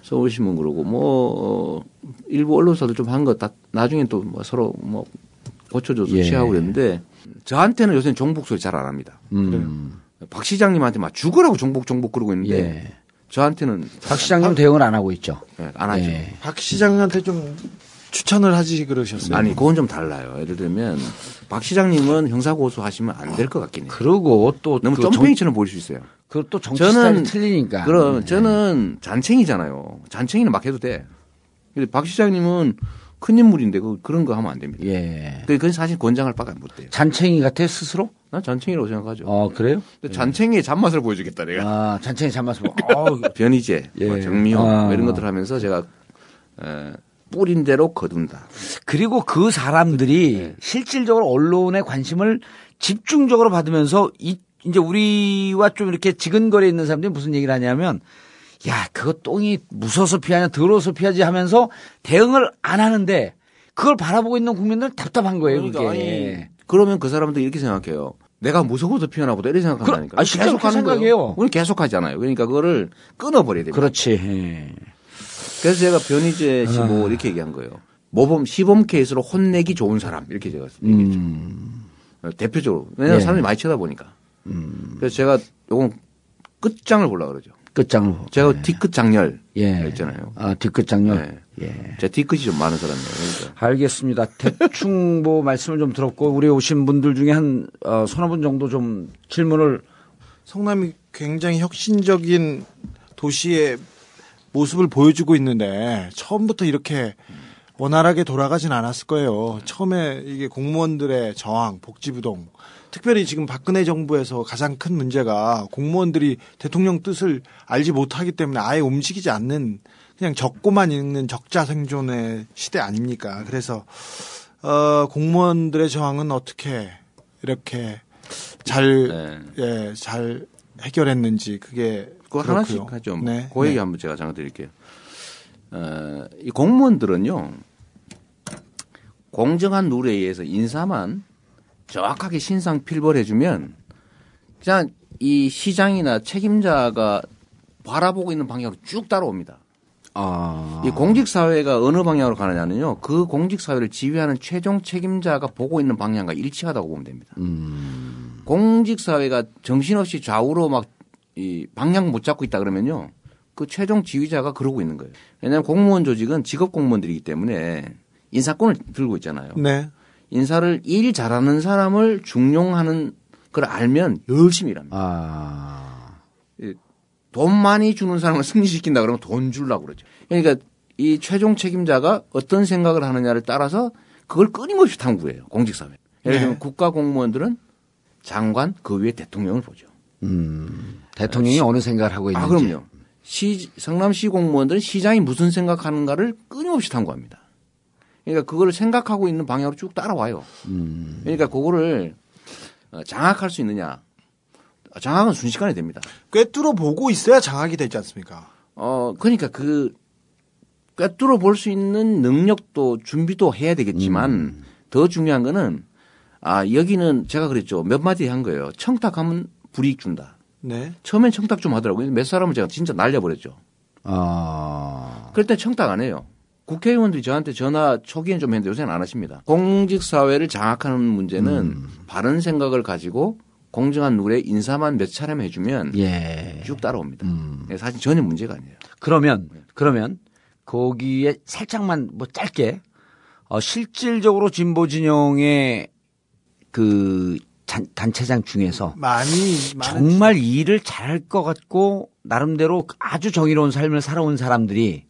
서울신문 그러고 뭐 어, 일부 언론사들 좀 한 거 다 나중에 또 뭐 서로 뭐 고쳐줘서
예.
취하고 그랬는데 저한테는 요새는 종북 소리 잘 안 합니다.
음.
박 시장님한테 막 죽으라고 종북 종북 그러고 있는데
예.
저한테는
박 시장님 대응을 안 하고 있죠.
예, 안 하죠.
예.
박 시장한테 좀 추천을 하지 그러셨어요.
아니 그건 좀 달라요. 예를 들면 박 시장님은 형사 고소하시면 안 될 것 같긴 해요.
그리고 또
너무
그 정-
점팽이처럼 보일 수 있어요.
그또 정치
저는
틀리니까.
그럼 저는 잔챙이잖아요. 잔챙이는 막 해도 돼. 근데 박 시장님은 큰 인물인데 그 그런 거 하면 안 됩니다.
예.
그- 그건 사실 권장할 바가 못 돼요.
잔챙이 같아 스스로?
난 잔챙이라고 생각하죠.
어 그래요?
근데 잔챙이의 잔맛을 보여주겠다 내가.
아 잔챙이 잔맛을. 어우,
변희재,
예.
뭐 정미호
아.
뭐 이런 것들 하면서 제가 에, 뿌린 대로 거둔다.
그리고 그 사람들이
네.
실질적으로 언론의 관심을 집중적으로 받으면서 이, 이제 우리와 좀 이렇게 지근거리에 있는 사람들이 무슨 얘기를 하냐면 야, 그거 똥이 무서워서 피하냐, 더러워서 피하지 하면서 대응을 안 하는데 그걸 바라보고 있는 국민들은 답답한 거예요,
그러니까
그게.
아니, 그러면 그 사람들이 이렇게 생각해요. 내가 무서워서 피하나 보다 이렇게 생각한다니까.
그- 아, 실제로 그렇게 생각해요.
우리 계속 하잖아요. 그러니까 그거를 끊어버려야 됩니다.
그렇지. 예.
그래서 제가 변희재 씨뭐 이렇게 얘기한 거예요. 모범 시범 케이스로 혼내기 좋은 사람 이렇게 제가 얘기했죠.
음.
대표적으로 왜냐하면
예.
사람이 많이 쳐다보니까. 그래서 제가 요건 끝장을 보려 그러죠.
끝장으로.
제가 뒤끝 장렬
예.
있잖아요.
아, 뒤끝 장렬.
네.
예.
제 뒤끝이 좀 많은 사람이에요. 그러니까.
알겠습니다. 대충 뭐 말씀을 좀 들었고 우리 오신 분들 중에 한 어, 서너 분 정도 좀 질문을
성남이 굉장히 혁신적인 도시의 모습을 보여주고 있는데 처음부터 이렇게 원활하게 돌아가진 않았을 거예요. 처음에 이게 공무원들의 저항, 복지부동, 특별히 지금 박근혜 정부에서 가장 큰 문제가 공무원들이 대통령 뜻을 알지 못하기 때문에 아예 움직이지 않는 그냥 적고만 있는 적자 생존의 시대 아닙니까? 그래서 어, 공무원들의 저항은 어떻게 이렇게 잘
네.
예, 잘 해결했는지 그게
그거. 하나씩 하죠. 뭐.
네.
그 얘기
네.
한번 제가 잠깐 드릴게요. 어, 이 공무원들은요, 공정한 룰에 의해서 인사만 정확하게 신상 필벌해주면, 그냥 이 시장이나 책임자가 바라보고 있는 방향으로 쭉 따라옵니다.
아.
이 공직 사회가 어느 방향으로 가느냐는요, 그 공직 사회를 지휘하는 최종 책임자가 보고 있는 방향과 일치하다고 보면 됩니다. 공직 사회가 정신없이 좌우로 막 이 방향 못 잡고 있다 그러면요. 그 최종 지휘자가 그러고 있는 거예요. 왜냐하면 공무원 조직은 직업 공무원들이기 때문에 인사권을 들고 있잖아요.
네.
인사를 일 잘하는 사람을 중용하는 걸 알면 열심히 일합니다.
아.
돈 많이 주는 사람을 승리시킨다 그러면 돈 주려고 그러죠. 그러니까 이 최종 책임자가 어떤 생각을 하느냐를 따라서 그걸 끊임없이 탐구해요. 공직사회. 예를 들면
네.
국가 공무원들은 장관 그 위에 대통령을 보죠.
음. 대통령이 어느 생각을 하고 있는지.
아 그럼요. 시 성남시 공무원들은 시장이 무슨 생각하는가를 끊임없이 탐구합니다. 그러니까 그걸 생각하고 있는 방향으로 쭉 따라와요.
음.
그러니까 그거를 어, 장악할 수 있느냐? 장악은 순식간에 됩니다.
꿰뚫어 보고 있어야 장악이 되지 않습니까?
어, 그러니까 그 꿰뚫어 볼 수 있는 능력도 준비도 해야 되겠지만
음.
더 중요한 거는 아, 여기는 제가 그랬죠. 몇 마디 한 거예요. 청탁하면 불이익 준다.
네.
처음엔 청탁 좀 하더라고요. 몇 사람은 제가 진짜 날려버렸죠.
아.
그럴 때 청탁 안 해요. 국회의원들이 저한테 전화 초기엔 좀 했는데 요새는 안 하십니다. 공직 사회를 장악하는 문제는
음.
바른 생각을 가지고 공정한 룰에 인사만 몇 차례만 해주면
예.
쭉 따라옵니다.
음.
네, 사실 전혀 문제가 아니에요.
그러면 그러면 거기에 살짝만 뭐 짧게 어, 실질적으로 진보 진영의 그 잔- 단체장 중에서
많이 많은
정말 일을 잘할 것 같고 나름대로 아주 정의로운 삶을 살아온 사람들이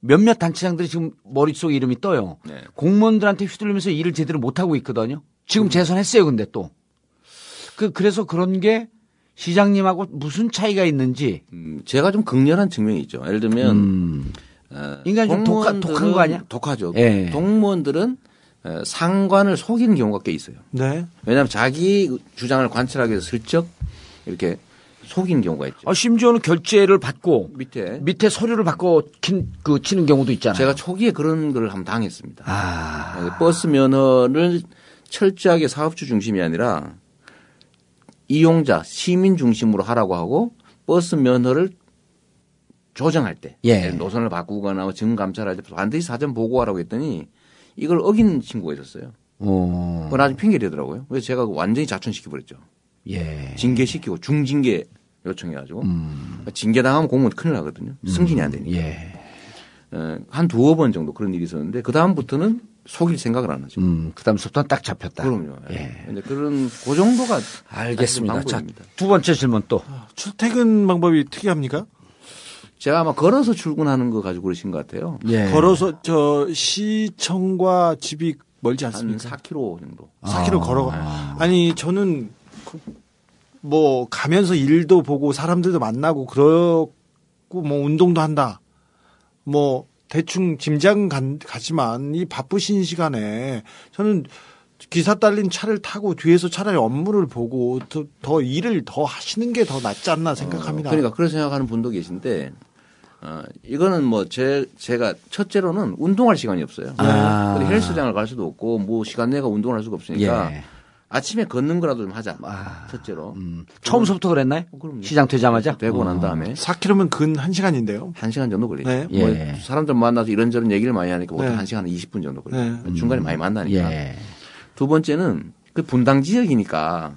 몇몇 단체장들이 지금 머릿속에 이름이 떠요.
네.
공무원들한테 휘둘리면서 일을 제대로 못하고 있거든요. 지금 재선했어요, 근데 또. 그, 그래서 그런 게 시장님하고 무슨 차이가 있는지.
음, 제가 좀 극렬한 측면이 있죠. 예를 들면
음.
어,
인간이 좀 독하- 독한 거 아니야?
독하죠.
예.
공무원들은 어, 상관을 속이는 경우가 꽤 있어요.
네.
왜냐하면 자기 주장을 관철하기 위해서 슬쩍 이렇게 속이는 경우가 있죠.
아, 심지어는 결제를 받고
밑에
밑에 서류를 받고 킨, 그 치는 경우도 있잖아요.
제가 초기에 그런 걸 한번 당했습니다.
아.
어, 버스 면허를 철저하게 사업주 중심이 아니라 이용자 시민 중심으로 하라고 하고 버스 면허를 조정할 때
예.
노선을 바꾸거나 뭐증 감찰할 때 반드시 사전 보고하라고 했더니 이걸 어긴 친구가 있었어요.
어.
그건 아주 핑계 대더라고요. 그래서 제가 완전히 자천시켜 버렸죠.
예.
징계시키고 중징계 요청해가지고
음.
징계 당하면 공무원 큰일 나거든요. 승진이 안 되니까.
예.
어, 한 두어 번 정도 그런 일이 있었는데 그 다음부터는 속일 생각을 안 하죠.
음, 그 다음부터는 딱 잡혔다.
그럼요.
예.
근데 그런 그 정도가
알겠습니다. 자. 두 번째 질문 또.
출퇴근 방법이 특이합니까?
제가 아마 걸어서 출근하는 거 가지고 그러신 것 같아요.
예.
걸어서 저 시청과 집이 멀지
한
않습니까?
4km 정도.
4km 걸어가. 아니 저는 그- 뭐 가면서 일도 보고 사람들도 만나고 그러고 뭐 운동도 한다. 뭐 대충 짐작 간- 가지만 이 바쁘신 시간에 저는 기사 딸린 차를 타고 뒤에서 차라리 업무를 보고 더, 더 일을 더 하시는 게 더 낫지 않나 생각합니다.
그러니까 그렇게 생각하는 분도 계신데 어, 이거는 뭐 제, 제가 첫째로는 운동할 시간이 없어요.
아.
헬스장을 갈 수도 없고 뭐 시간 내가 운동을 할 수가 없으니까
예.
아침에 걷는 거라도 좀 하자.
아.
첫째로.
음, 처음서부터 그랬나요?
어, 그럼요.
시장 되자마자?
되고 난
어.
다음에
4km면 근 1시간인데요.
한 시간 정도 걸리죠.
네.
뭐
예.
사람들 만나서 이런저런 얘기를 많이 하니까 보통
네.
한 시간 20분 정도 걸려요.
네.
중간에 많이 만나니까.
예.
두 번째는 그 분당 지역이니까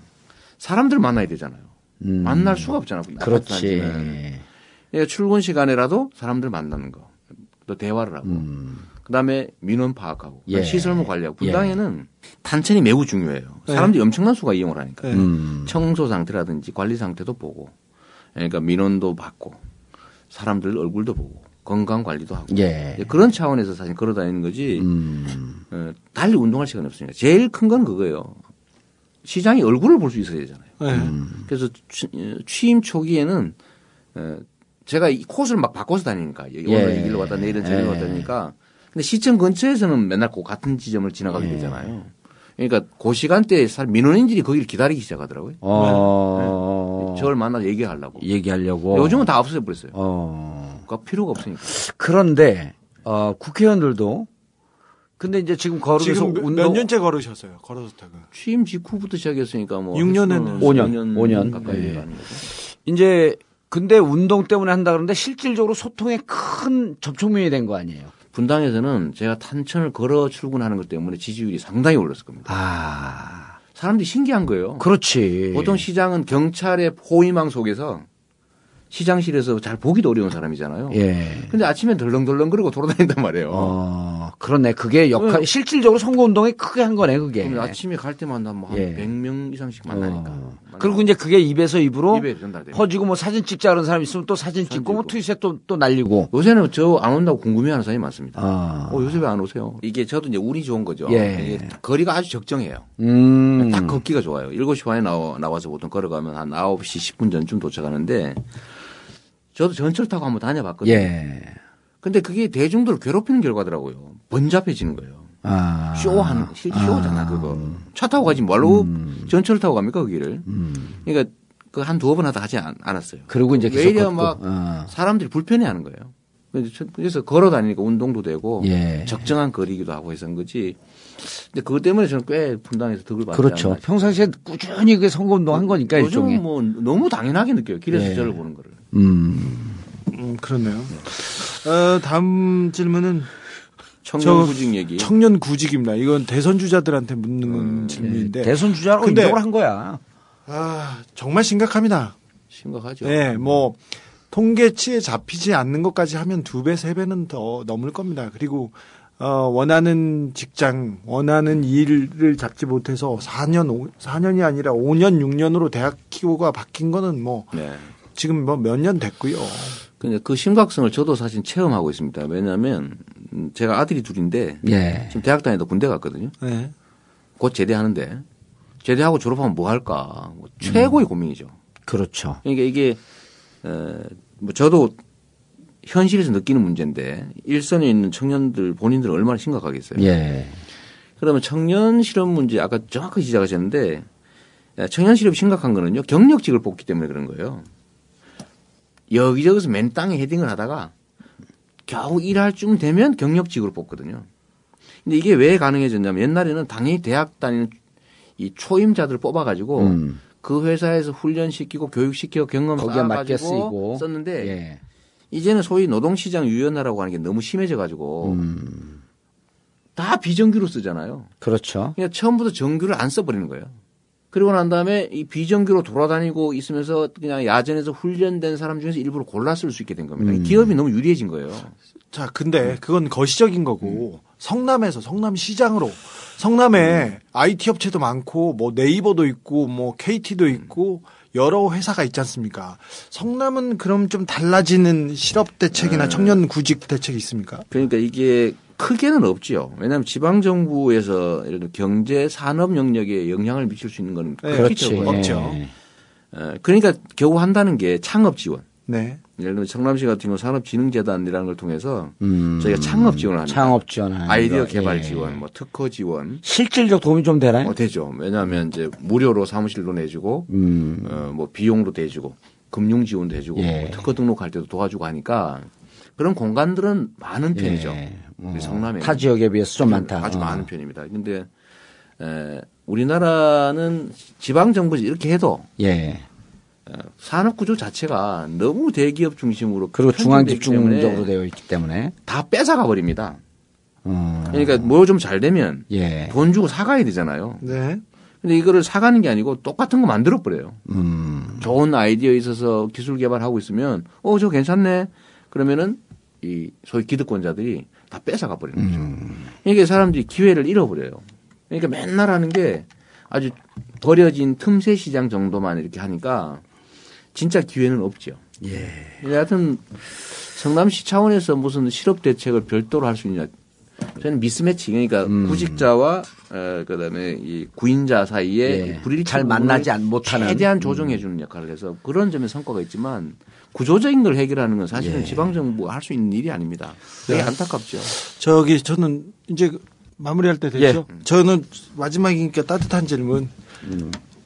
사람들 만나야 되잖아요.
음.
만날 수가 없잖아요. 아파트
그렇지.
그러니까 출근 시간에라도 사람들 만나는 거. 또 대화를 하고.
음.
그다음에 민원 파악하고
예.
시설물 관리하고 분당에는 탄천이 매우 중요해요.
네.
사람들이 엄청난 수가 이용을 하니까
네.
음.
청소 상태라든지 관리 상태도 보고 그러니까 민원도 받고 사람들 얼굴도 보고 건강 관리도 하고
예.
그런 차원에서 사실 걸어다니는 거지
음.
어, 달리 운동할 시간이 없으니까 제일 큰 건 그거예요. 시장이 얼굴을 볼 수 있어야 되잖아요.
네.
음.
그래서 취- 어, 취임 초기에는 어, 제가 이 코스를 막 바꿔서 다니니까
예.
오늘 여기로 왔다 내일은 저기로
예.
왔다 다니까 근데 시청 근처에서는 맨날 그 같은 지점을 지나가게
예.
되잖아요. 그러니까 그 시간대에 사- 민원인들이 거기를 기다리기 시작하더라고요.
어.
저를 만나서 얘기하려고.
얘기하려고.
요즘은 다 없어져 버렸어요.
어.
그러니까 필요가 없으니까.
그런데 어, 국회의원들도 근데 이제 지금 걸으면서
지금 몇,
운동
몇 년째 걸으셨어요? 걸어서 타고.
취임 직후부터 시작했으니까 뭐
6년
횟수는
했네.
5년,
5년,
5년.
가까이
예.
거죠.
이제 근데 운동 때문에 한다 그러는데 실질적으로 소통에 큰 접촉면이 된 거 아니에요?
분당에서는 제가 탄천을 걸어 출근하는 것 때문에 지지율이 상당히 올랐을 겁니다.
아,
사람들이 신기한 거예요.
그렇지.
보통 시장은 경찰의 포위망 속에서 시장실에서 잘 보기도 어려운 사람이잖아요.
예.
근데 아침에 덜렁덜렁 그러고 돌아다닌단 말이에요.
어, 그렇네. 그게 역할,
네.
실질적으로 선거운동에 크게 한 거네, 그게.
아침에 갈 때마다 뭐한
예.
100명 이상씩 만나니까.
어. 그리고 이제 그게 입에서 입으로
입에.
퍼지고 뭐 사진 찍자 그런 사람 있으면 또 사진 찍고 뭐
찍고.
트윗에 또, 또 날리고.
요새는 저 안 온다고 궁금해 하는 사람이 많습니다.
아.
어, 요새 왜 안 오세요? 이게 저도 이제 운이 좋은 거죠.
예.
거리가 아주 적정해요.
음.
딱 걷기가 좋아요. 7시 반에 나와, 나와서 보통 걸어가면 한 9시 10분 전쯤 도착하는데 저도 전철 타고 한번 다녀봤거든요.
예.
근데 그게 대중들을 괴롭히는 결과더라고요. 번잡해지는 거예요.
아.
쇼하는, 실 쇼잖아, 그거. 차 타고 가지 말로
음.
전철을 타고 갑니까, 그 길을. 그러니까 그 한 두어 번 하다 하지 않, 않았어요.
그리고 이제
왜
계속 걷고.
막
어.
사람들이 불편해 하는 거예요. 그래서 걸어 다니니까 운동도 되고
예.
적정한 거리기도 하고 해서 한 거지. 근데 그것 때문에 저는 꽤 분당에서 덕을 받지
그렇죠. 평상시에 꾸준히 그 선거 운동 한 거니까 일종의.
요즘 뭐 너무 당연하게 느껴요. 길에서
예.
저를 보는 거를.
음.
음, 그렇네요. 어, 다음 질문은
청년 구직 얘기.
청년 구직입니다. 이건 대선 주자들한테 묻는 질문인데
대선 주자로 인정을 한 거야.
아, 정말 심각합니다.
심각하죠.
네, 뭐 통계치에 잡히지 않는 것까지 하면 두 배, 세 배는 더 넘을 겁니다. 그리고 어, 원하는 직장, 원하는 일을 잡지 못해서 4년, 5, 4년이 아니라 5년, 6년으로 대학 기호가 바뀐 거는 뭐
네.
지금 뭐 몇 년 됐고요.
근데 그 심각성을 저도 사실 체험하고 있습니다. 왜냐하면 음, 제가 아들이 둘인데
예.
지금 대학 다니다 군대 갔거든요.
네.
곧 제대하는데 제대하고 졸업하면 뭐 할까? 뭐 최고의 고민이죠.
그렇죠.
그러니까 이게 어, 뭐 저도 현실에서 느끼는 문제인데 일선에 있는 청년들 본인들 은 얼마나 심각하겠어요.
예.
그러면 청년 실업 문제 아까 정확하게 지적하셨는데 청년 실업이 심각한 거는요 경력직을 뽑기 때문에 그런 거예요. 여기저기서 맨 땅에 헤딩을 하다가 겨우 일할 쯤 되면 경력직으로 뽑거든요. 근데 이게 왜 가능해졌냐면 옛날에는 당연히 대학 다니는 이 초임자들 뽑아가지고
음.
그 회사에서 훈련시키고 교육시키고 경험 쌓아가지고. 썼는데
예.
이제는 소위 노동시장 유연화라고 하는 게 너무 심해져가지고
음.
다 비정규로 쓰잖아요.
그렇죠.
그냥 처음부터 정규를 안 써버리는 거예요. 그리고 난 다음에 이 비정규로 돌아다니고 있으면서 그냥 야전에서 훈련된 사람 중에서 일부러 쓸수 있게 된 겁니다.
음.
기업이 너무 유리해진 거예요.
자, 근데 그건 거시적인 거고 성남에서 성남 시장으로 성남에 IT 업체도 많고 뭐 네이버도 있고 뭐 KT도 있고 여러 회사가 있지 않습니까? 성남은 그럼 좀 달라지는 실업 대책이나 청년 구직 대책이 있습니까?
그러니까 이게 크게는 없지요. 왜냐하면 지방 정부에서 예를 들어 경제 산업 영역에 영향을 미칠 수 있는 건
네.
적어요.
없죠.
예.
어, 그러니까 겨우 한다는 게 창업 지원.
네.
예를 들면 성남시 같은 경우 산업진흥재단이라는 걸 통해서
음.
저희가 창업 지원을 합니다.
창업 지원하는
아이디어
거.
개발
예.
지원, 뭐 특허 지원.
실질적 도움이 좀 되나요?
어, 되죠. 왜냐하면 이제 무료로 사무실로 내주고,
음.
어, 뭐 비용도 대주고, 금융 지원도 해주고,
예.
뭐 특허 등록할 때도 도와주고 하니까 그런 공간들은 많은 편이죠.
예.
우리
어,
성남에
타 지역에 비해서 좀 많다.
아주
어.
많은 편입니다. 근데 에, 우리나라는 지방 정부에서 이렇게 해도
예.
산업 구조 자체가 너무 대기업 중심으로
그리고 중앙 집중적으로 되어 있기 때문에.
다 뺏어가 버립니다.
어.
그러니까 뭐 좀 잘 되면
예.
돈 주고 사가야 되잖아요.
네.
근데 이거를 사가는 게 아니고 똑같은 거 만들어 버려요.
음.
좋은 아이디어에 있어서 기술 개발하고 있으면 어 저 괜찮네. 그러면은 이 소위 기득권자들이 다 뺏어가 버리는 거죠.
음.
이게 사람들이 기회를 잃어버려요. 그러니까 맨날 하는 게 아주 버려진 틈새 시장 정도만 이렇게 하니까 진짜 기회는 없죠.
예.
하여튼 성남시 차원에서 무슨 실업 대책을 별도로 할 수 있냐. 저는 미스매치 그러니까
음.
구직자와 어, 그다음에 이 구인자 사이에
예.
불일치
잘 만나지 않- 못하는. 음.
최대한 조정해 주는 역할을 해서 그런 점에 성과가 있지만 구조적인 걸 해결하는 건 사실은
예.
지방 정부가 할 수 있는 일이 아닙니다. 되게 안타깝죠.
저기 저는 이제 마무리할 때 됐죠. 저는 마지막이니까 따뜻한 질문.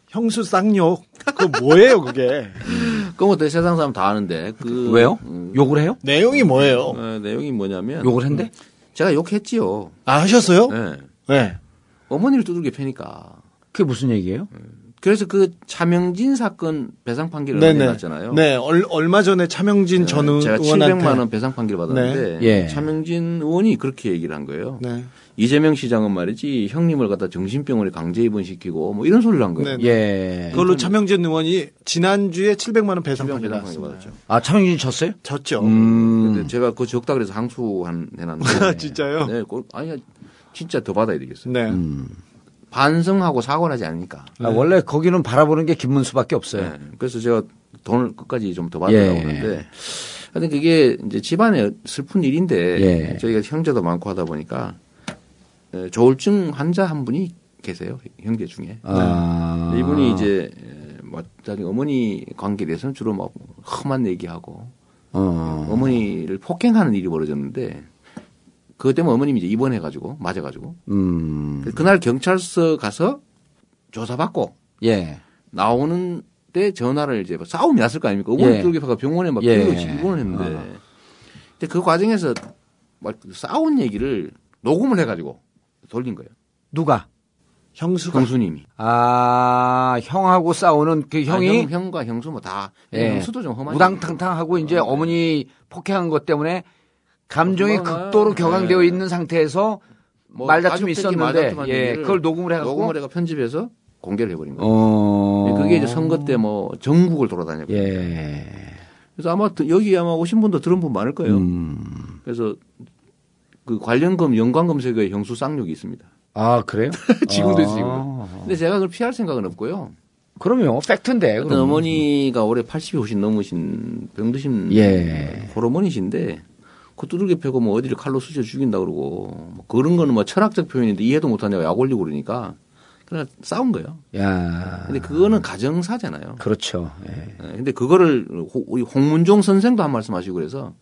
형수 쌍욕. 그 뭐예요, 그게?
그거 뭐 세상 사람 다 아는데 그
왜요?
음,
욕을 해요?
내용이 뭐예요?
어, 내용이 뭐냐면
욕을 했는데?
제가 욕했지요.
아, 하셨어요?
네.
네.
어머니를 두들겨 패니까.
그게 무슨 얘기예요?
그래서 그 차명진 사건 배상 판결을. 내놨잖아요.
네, 얼, 얼마 전에 차명진 전
제가
의원한테
700만 원 배상 판결 받았는데
네. 예.
차명진 의원이 그렇게 얘기를 한 거예요.
네.
이재명 시장은 말이지 형님을 갖다 정신병원에 강제 입원시키고 뭐 이런 소리를 한 거예요.
네.
예.
그걸로 차명진 의원이 지난주에 700만 원 배상 판결.
받았죠.
아, 차명진 쳤어요?
졌죠.
음.
근데 제가 그거 적다 그래서 항소한 해놨는데.
진짜요?
네, 그- 아니 진짜 더 받아야 되겠어요.
네.
반성하고 사과를 하지 않으니까.
아, 원래 거기는 바라보는 게 김문수밖에 없어요.
네. 그래서 제가 돈을 끝까지 좀 더 받으려고
예.
하는데. 하여튼 그게 이제 집안의 슬픈 일인데
예.
저희가 형제도 많고 하다 보니까 에, 조울증 환자 한 분이 계세요. 형제 중에.
아.
네. 이분이 이제 에, 뭐 자기 어머니 관계에 대해서는 주로 막 험한 얘기하고
어.
어머니를 폭행하는 일이 벌어졌는데 그것 때문에 어머님이 이제 입원해가지고 맞아가지고
음.
그날 경찰서 가서 조사받고
예.
나오는 때 전화를 이제 뭐 싸움이 났을 거 아닙니까? 어머니
예.
뚫기파가 병원에 막
예.
뛰어치 입원을 했는데 근데 그 과정에서 막 싸운 얘기를 녹음을 해가지고 돌린 거예요.
누가?
형수가
형수님이.
아, 형하고 싸우는 그 형이
아, 형, 과 형수 뭐 다.
예.
형수도 좀 험한.
우당탕탕하고 이제
어,
어머니 폭행한 것 때문에 감정이
뭐,
극도로
네.
격앙되어 있는 상태에서
뭐
말다툼이 있었는데 예, 그걸 녹음을 해갖고
녹음을 해가 편집해서 공개를 해버린 거예요.
어.
그게 이제 선거 때 뭐 전국을 돌아다녔고.
예.
그래서 아마 드- 여기 아마 오신 분도 들은 분 많을 거예요.
음.
그래서 그 관련검 연관 검색어에 형수 쌍욕이 있습니다.
아, 그래요?
지금도
아.
있어요. 근데 제가 그걸 피할 생각은 없고요.
그럼요. 팩트인데. 그럼.
어머니가 올해 80이 훨씬 넘으신 병드신
예.
호르몬이신데 그 두들겨 패고 뭐 어디를 칼로 쑤셔 죽인다 그러고 뭐 그런 거는 뭐 철학적 표현인데 이해도 못하냐고 약 올리고 그러니까 그냥 싸운 거예요.
야.
근데 그거는 가정사잖아요.
그렇죠. 예.
예, 근데 그거를 호- 우리 홍문종 선생도 한 말씀 하시고 그래서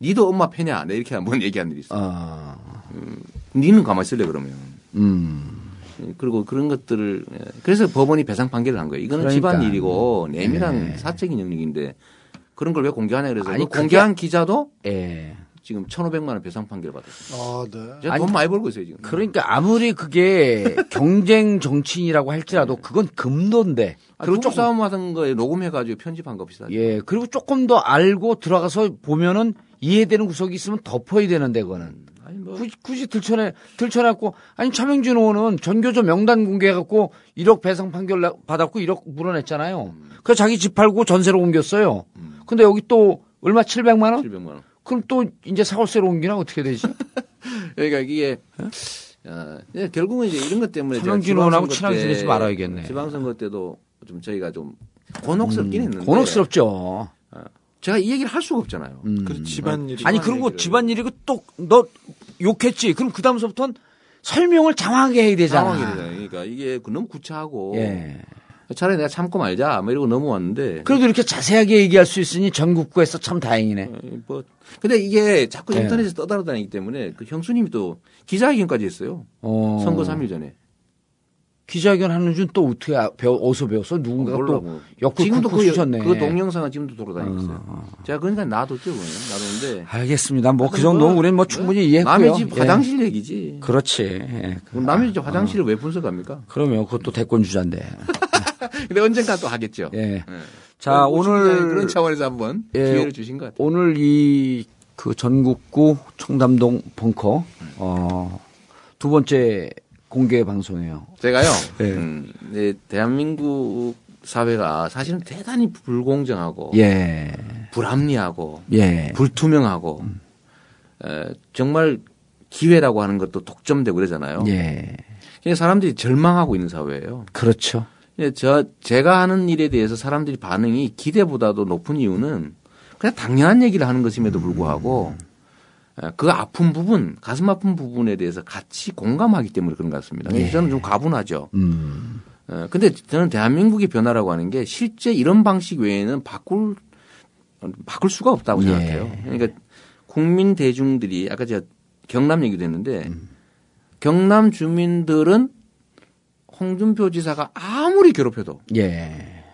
니도 엄마 패냐? 내 이렇게 한번 얘기한 일이 있어요.
아.
니는 가만히 있을래 그러면.
음.
예, 그리고 그런 것들을 예, 그래서 법원이 배상 판결을 한 거예요. 이거는
그러니까.
집안 일이고 내밀한
예.
사적인 영역인데 그런 걸 왜 공개하냐 그래서
아니,
그 공개한 기자도
예.
지금 1,500만 원 배상 판결을 받았어요.
아, 네.
아니,
돈 많이 벌고 있어요 지금.
그러니까 아무리 그게 경쟁 정치인이라고 할지라도 그건 금도인데.
아,
그리고 조금
싸움 하던 거에 녹음해 가지고 편집한 거 비슷하죠.
예, 그리고 조금 더 알고 들어가서 보면은 이해되는 구석이 있으면 덮어야 되는데 그거는.
아니 뭐
굳이, 굳이 들춰내, 들춰내갖고, 아니, 차명진 의원은 전교조 명단 공개해갖고 1억 배상 판결 나- 받았고 1억 물어냈잖아요. 그래서 자기 집 팔고 전세로 옮겼어요. 근데 여기 또 얼마 700만 원?
700만 원.
그럼 또 이제 사골세로 옮기나 어떻게 되지?
그러니까 이게 어, 예, 결국은 이제 이런 것 때문에
의원하고
지방선거
친하게
때
지내지 말아야겠네.
지방선거 때도 좀 저희가 좀 곤혹스럽긴 했는데
음, 곤혹스럽죠.
제가 이 얘기를 할 수가 없잖아요.
음.
그 집안일이
아니,
집안
그리고. 집안일이고 또 너 욕했지. 그럼 그 다음서부터는 설명을 장황하게 해야 되잖아.
상황이 되잖아요. 그러니까 이게 그 너무 구차하고
예.
차라리 내가 참고 말자 뭐 이러고 넘어왔는데
그래도 이렇게 자세하게 얘기할 수 있으니 전국구에서 참 다행이네.
어, 뭐 근데 이게 자꾸
예.
인터넷에 떠돌아다니기 때문에 그 형수님이 또 기자회견까지 했어요.
어.
선거 3일 전에.
기자회견 하는 줄 또 어떻게 아- 배워, 어디서 배웠어? 누군가가
몰라,
또
뭐.
옆구리
지금도 그,
쑤셨네.
그 동영상은 지금도 돌아다니고 있어요. 제가 그러니까 놔뒀죠, 그냥. 놔뒀는데.
알겠습니다. 뭐 그 정도는
뭐,
우리는 뭐 충분히 이해했고요.
남의 집
예.
화장실 얘기지.
그렇지. 예.
남의 집 화장실을 왜 분석합니까?
그러면 그것도 대권 주자인데.
근데 언젠가 또 하겠죠.
예. 자,
오 시장이
오늘
그런 차원에서 한번
예,
기회를 주신 것 같아요.
오늘 이 그 전국구 청담동 벙커 어, 두 번째 공개 방송이에요.
제가요.
예.
음, 네, 대한민국 사회가 사실은 대단히 불공정하고
예.
불합리하고
예.
불투명하고 에, 정말 기회라고 하는 것도 독점되고 그러잖아요.
예.
그냥 사람들이 절망하고 있는 사회예요.
그렇죠.
예, 저 제가 하는 일에 대해서 사람들이 반응이 기대보다도 높은 이유는 그냥 당연한 얘기를 하는 것임에도 불구하고 에, 그 아픈 부분, 가슴 아픈 부분에 대해서 같이 공감하기 때문에 그런 것 같습니다. 그래서 저는 좀 가분하죠.
음.
어, 근데 저는 대한민국의 변화라고 하는 게 실제 이런 방식 외에는 바꿀 바꿀 수가 없다고
예.
생각해요. 그러니까 국민 대중들이 아까 제가 경남 얘기도 했는데 경남 주민들은 홍준표 지사가 아무리 괴롭혀도
예.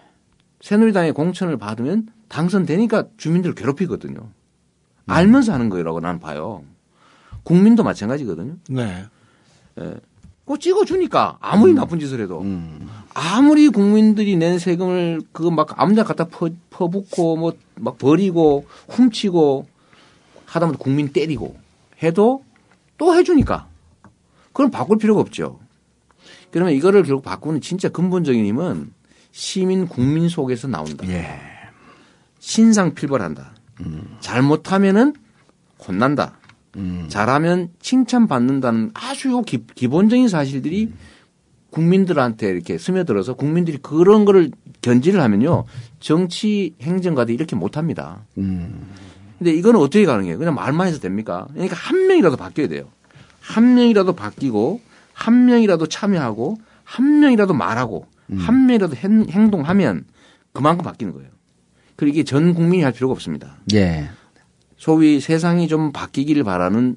새누리당의 공천을 받으면 당선되니까 주민들을 괴롭히거든요. 알면서 하는 거라고 나는 봐요. 국민도 마찬가지거든요.
네.
꼭 찍어주니까 아무리 나쁜 짓을 해도 아무리 국민들이 낸 세금을 그거 막 아무나 갖다 퍼, 퍼붓고 뭐 막 버리고 훔치고 하다못해 국민 때리고 해도 또 해주니까 그럼 바꿀 필요가 없죠. 그러면 이거를 결국 바꾸는 진짜 근본적인 힘은 시민 국민 속에서 나온다.
예.
신상필벌한다. 잘못하면은 혼난다. 잘하면 칭찬받는다는 아주 기, 기본적인 사실들이 국민들한테 이렇게 스며들어서 국민들이 그런 거를 견지를 하면요. 정치 행정가들이 이렇게 못 합니다. 근데 이거는 어떻게 가능해요? 그냥 말만 해서 됩니까? 그러니까 한 명이라도 바뀌어야 돼요. 한 명이라도 바뀌고 한 명이라도 참여하고 한 명이라도 말하고 한 명이라도 행- 행동하면 그만큼 바뀌는 거예요. 그리고 이게 전 국민이 할 필요가 없습니다.
예.
소위 세상이 좀 바뀌기를 바라는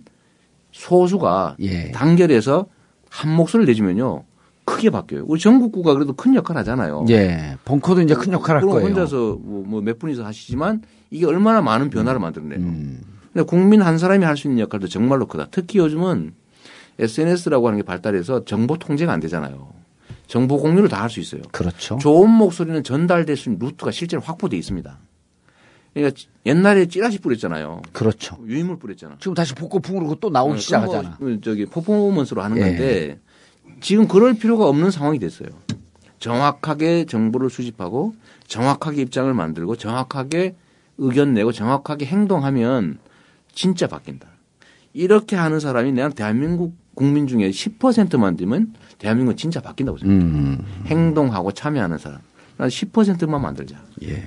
소수가
예.
단결해서 한 목소리를 내주면요. 크게 바뀌어요. 우리 전국구가 그래도 큰 역할 하잖아요.
예. 벙커도 이제 큰 역할 할 거예요.
혼자서 뭐 몇 분이서 하시지만 이게 얼마나 많은 변화를 만들어내요.
음.
국민 한 사람이 할 수 있는 역할도 정말로 크다. 특히 요즘은 SNS라고 하는 게 발달해서 정보 통제가 안 되잖아요. 정보 공유를 다 할 수 있어요.
그렇죠.
좋은 목소리는 전달될 수 있는 루트가 실제로 확보돼 있습니다. 그러니까 옛날에 찌라시 뿌렸잖아요.
그렇죠.
유인물 뿌렸잖아.
지금 다시 복고풍으로 또 나오기
네,
시작하잖아.
거 저기 퍼포먼스로 하는
예.
건데 지금 그럴 필요가 없는 상황이 됐어요. 정확하게 정보를 수집하고 정확하게 입장을 만들고 정확하게 의견 내고 정확하게 행동하면 진짜 바뀐다. 이렇게 하는 사람이 내가 대한민국 국민 중에 10%만 되면 대한민국은 진짜 바뀐다고 생각해요.
음.
행동하고 참여하는 사람. 난 10%만 만들자.
예.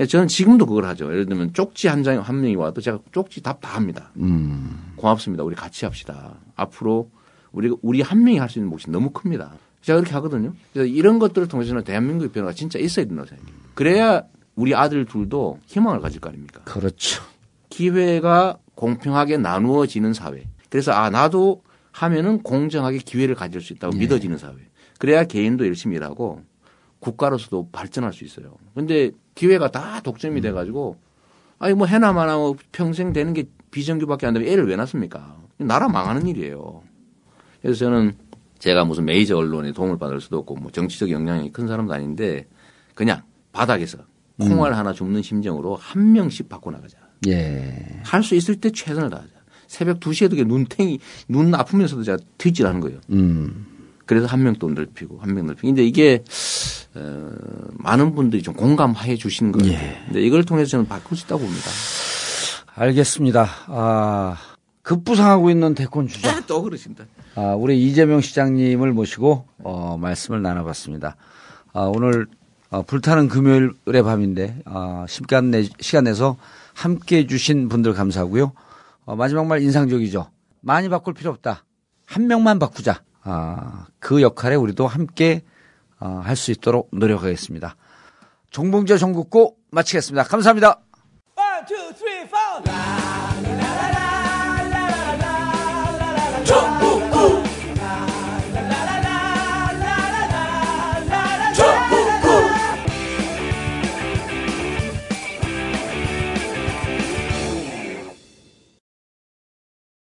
예, 저는 지금도 그걸 하죠. 예를 들면 쪽지 한 장, 한 명이 와도 제가 쪽지 답 다 합니다.
음.
고맙습니다. 우리 같이 합시다. 앞으로 우리 우리 한 명이 할 수 있는 몫이 너무 큽니다. 제가 그렇게 하거든요. 그래서 이런 것들을 통해서는 대한민국의 변화가 진짜 있어야 된다고 생각해요. 그래야 우리 아들 둘도 희망을 가질 거 아닙니까?
그렇죠.
기회가 공평하게 나누어지는 사회. 그래서 아 나도 하면은 공정하게 기회를 가질 수 있다고 믿어지는 사회. 그래야 개인도 열심히 일하고 국가로서도 발전할 수 있어요. 근데 기회가 다 독점이 돼 가지고 아니 뭐 해나 마나 뭐 평생 되는 게 비정규밖에 안 되면 애를 왜 낳습니까? 나라 망하는 일이에요. 그래서 저는 제가 무슨 메이저 언론에 도움을 받을 수도 없고 뭐 정치적 영향력이 큰 사람도 아닌데 그냥 바닥에서 콩알 하나 줍는 심정으로 한 명씩 바꿔 나가자.
예.
할 수 있을 때 최선을 다하자. 새벽 2시에도 눈탱이, 눈 아프면서도 제가 트윗질하는 거예요.
음.
그래서 한 명 또 넓히고 한 명 넓히고. 근데 이게 어, 많은 분들이 좀 공감해 주시는 거예요.
예.
근데 이걸 통해서 저는 바꿀 수 있다고 봅니다.
알겠습니다. 아, 급부상하고 있는 대권 주자.
또 그러신다.
아, 우리 이재명 시장님을 모시고 어, 말씀을 나눠봤습니다. 아, 오늘 어, 불타는 금요일의 밤인데 아, 시간, 내, 시간 내서 함께 해주신 분들 감사하고요. 어, 마지막 말 인상적이죠. 많이 바꿀 필요 없다. 한 명만 바꾸자. 아, 그 역할에 우리도 함께 어, 할 수 있도록 노력하겠습니다. 종봉제 전국고 마치겠습니다. 감사합니다.
One, two, three.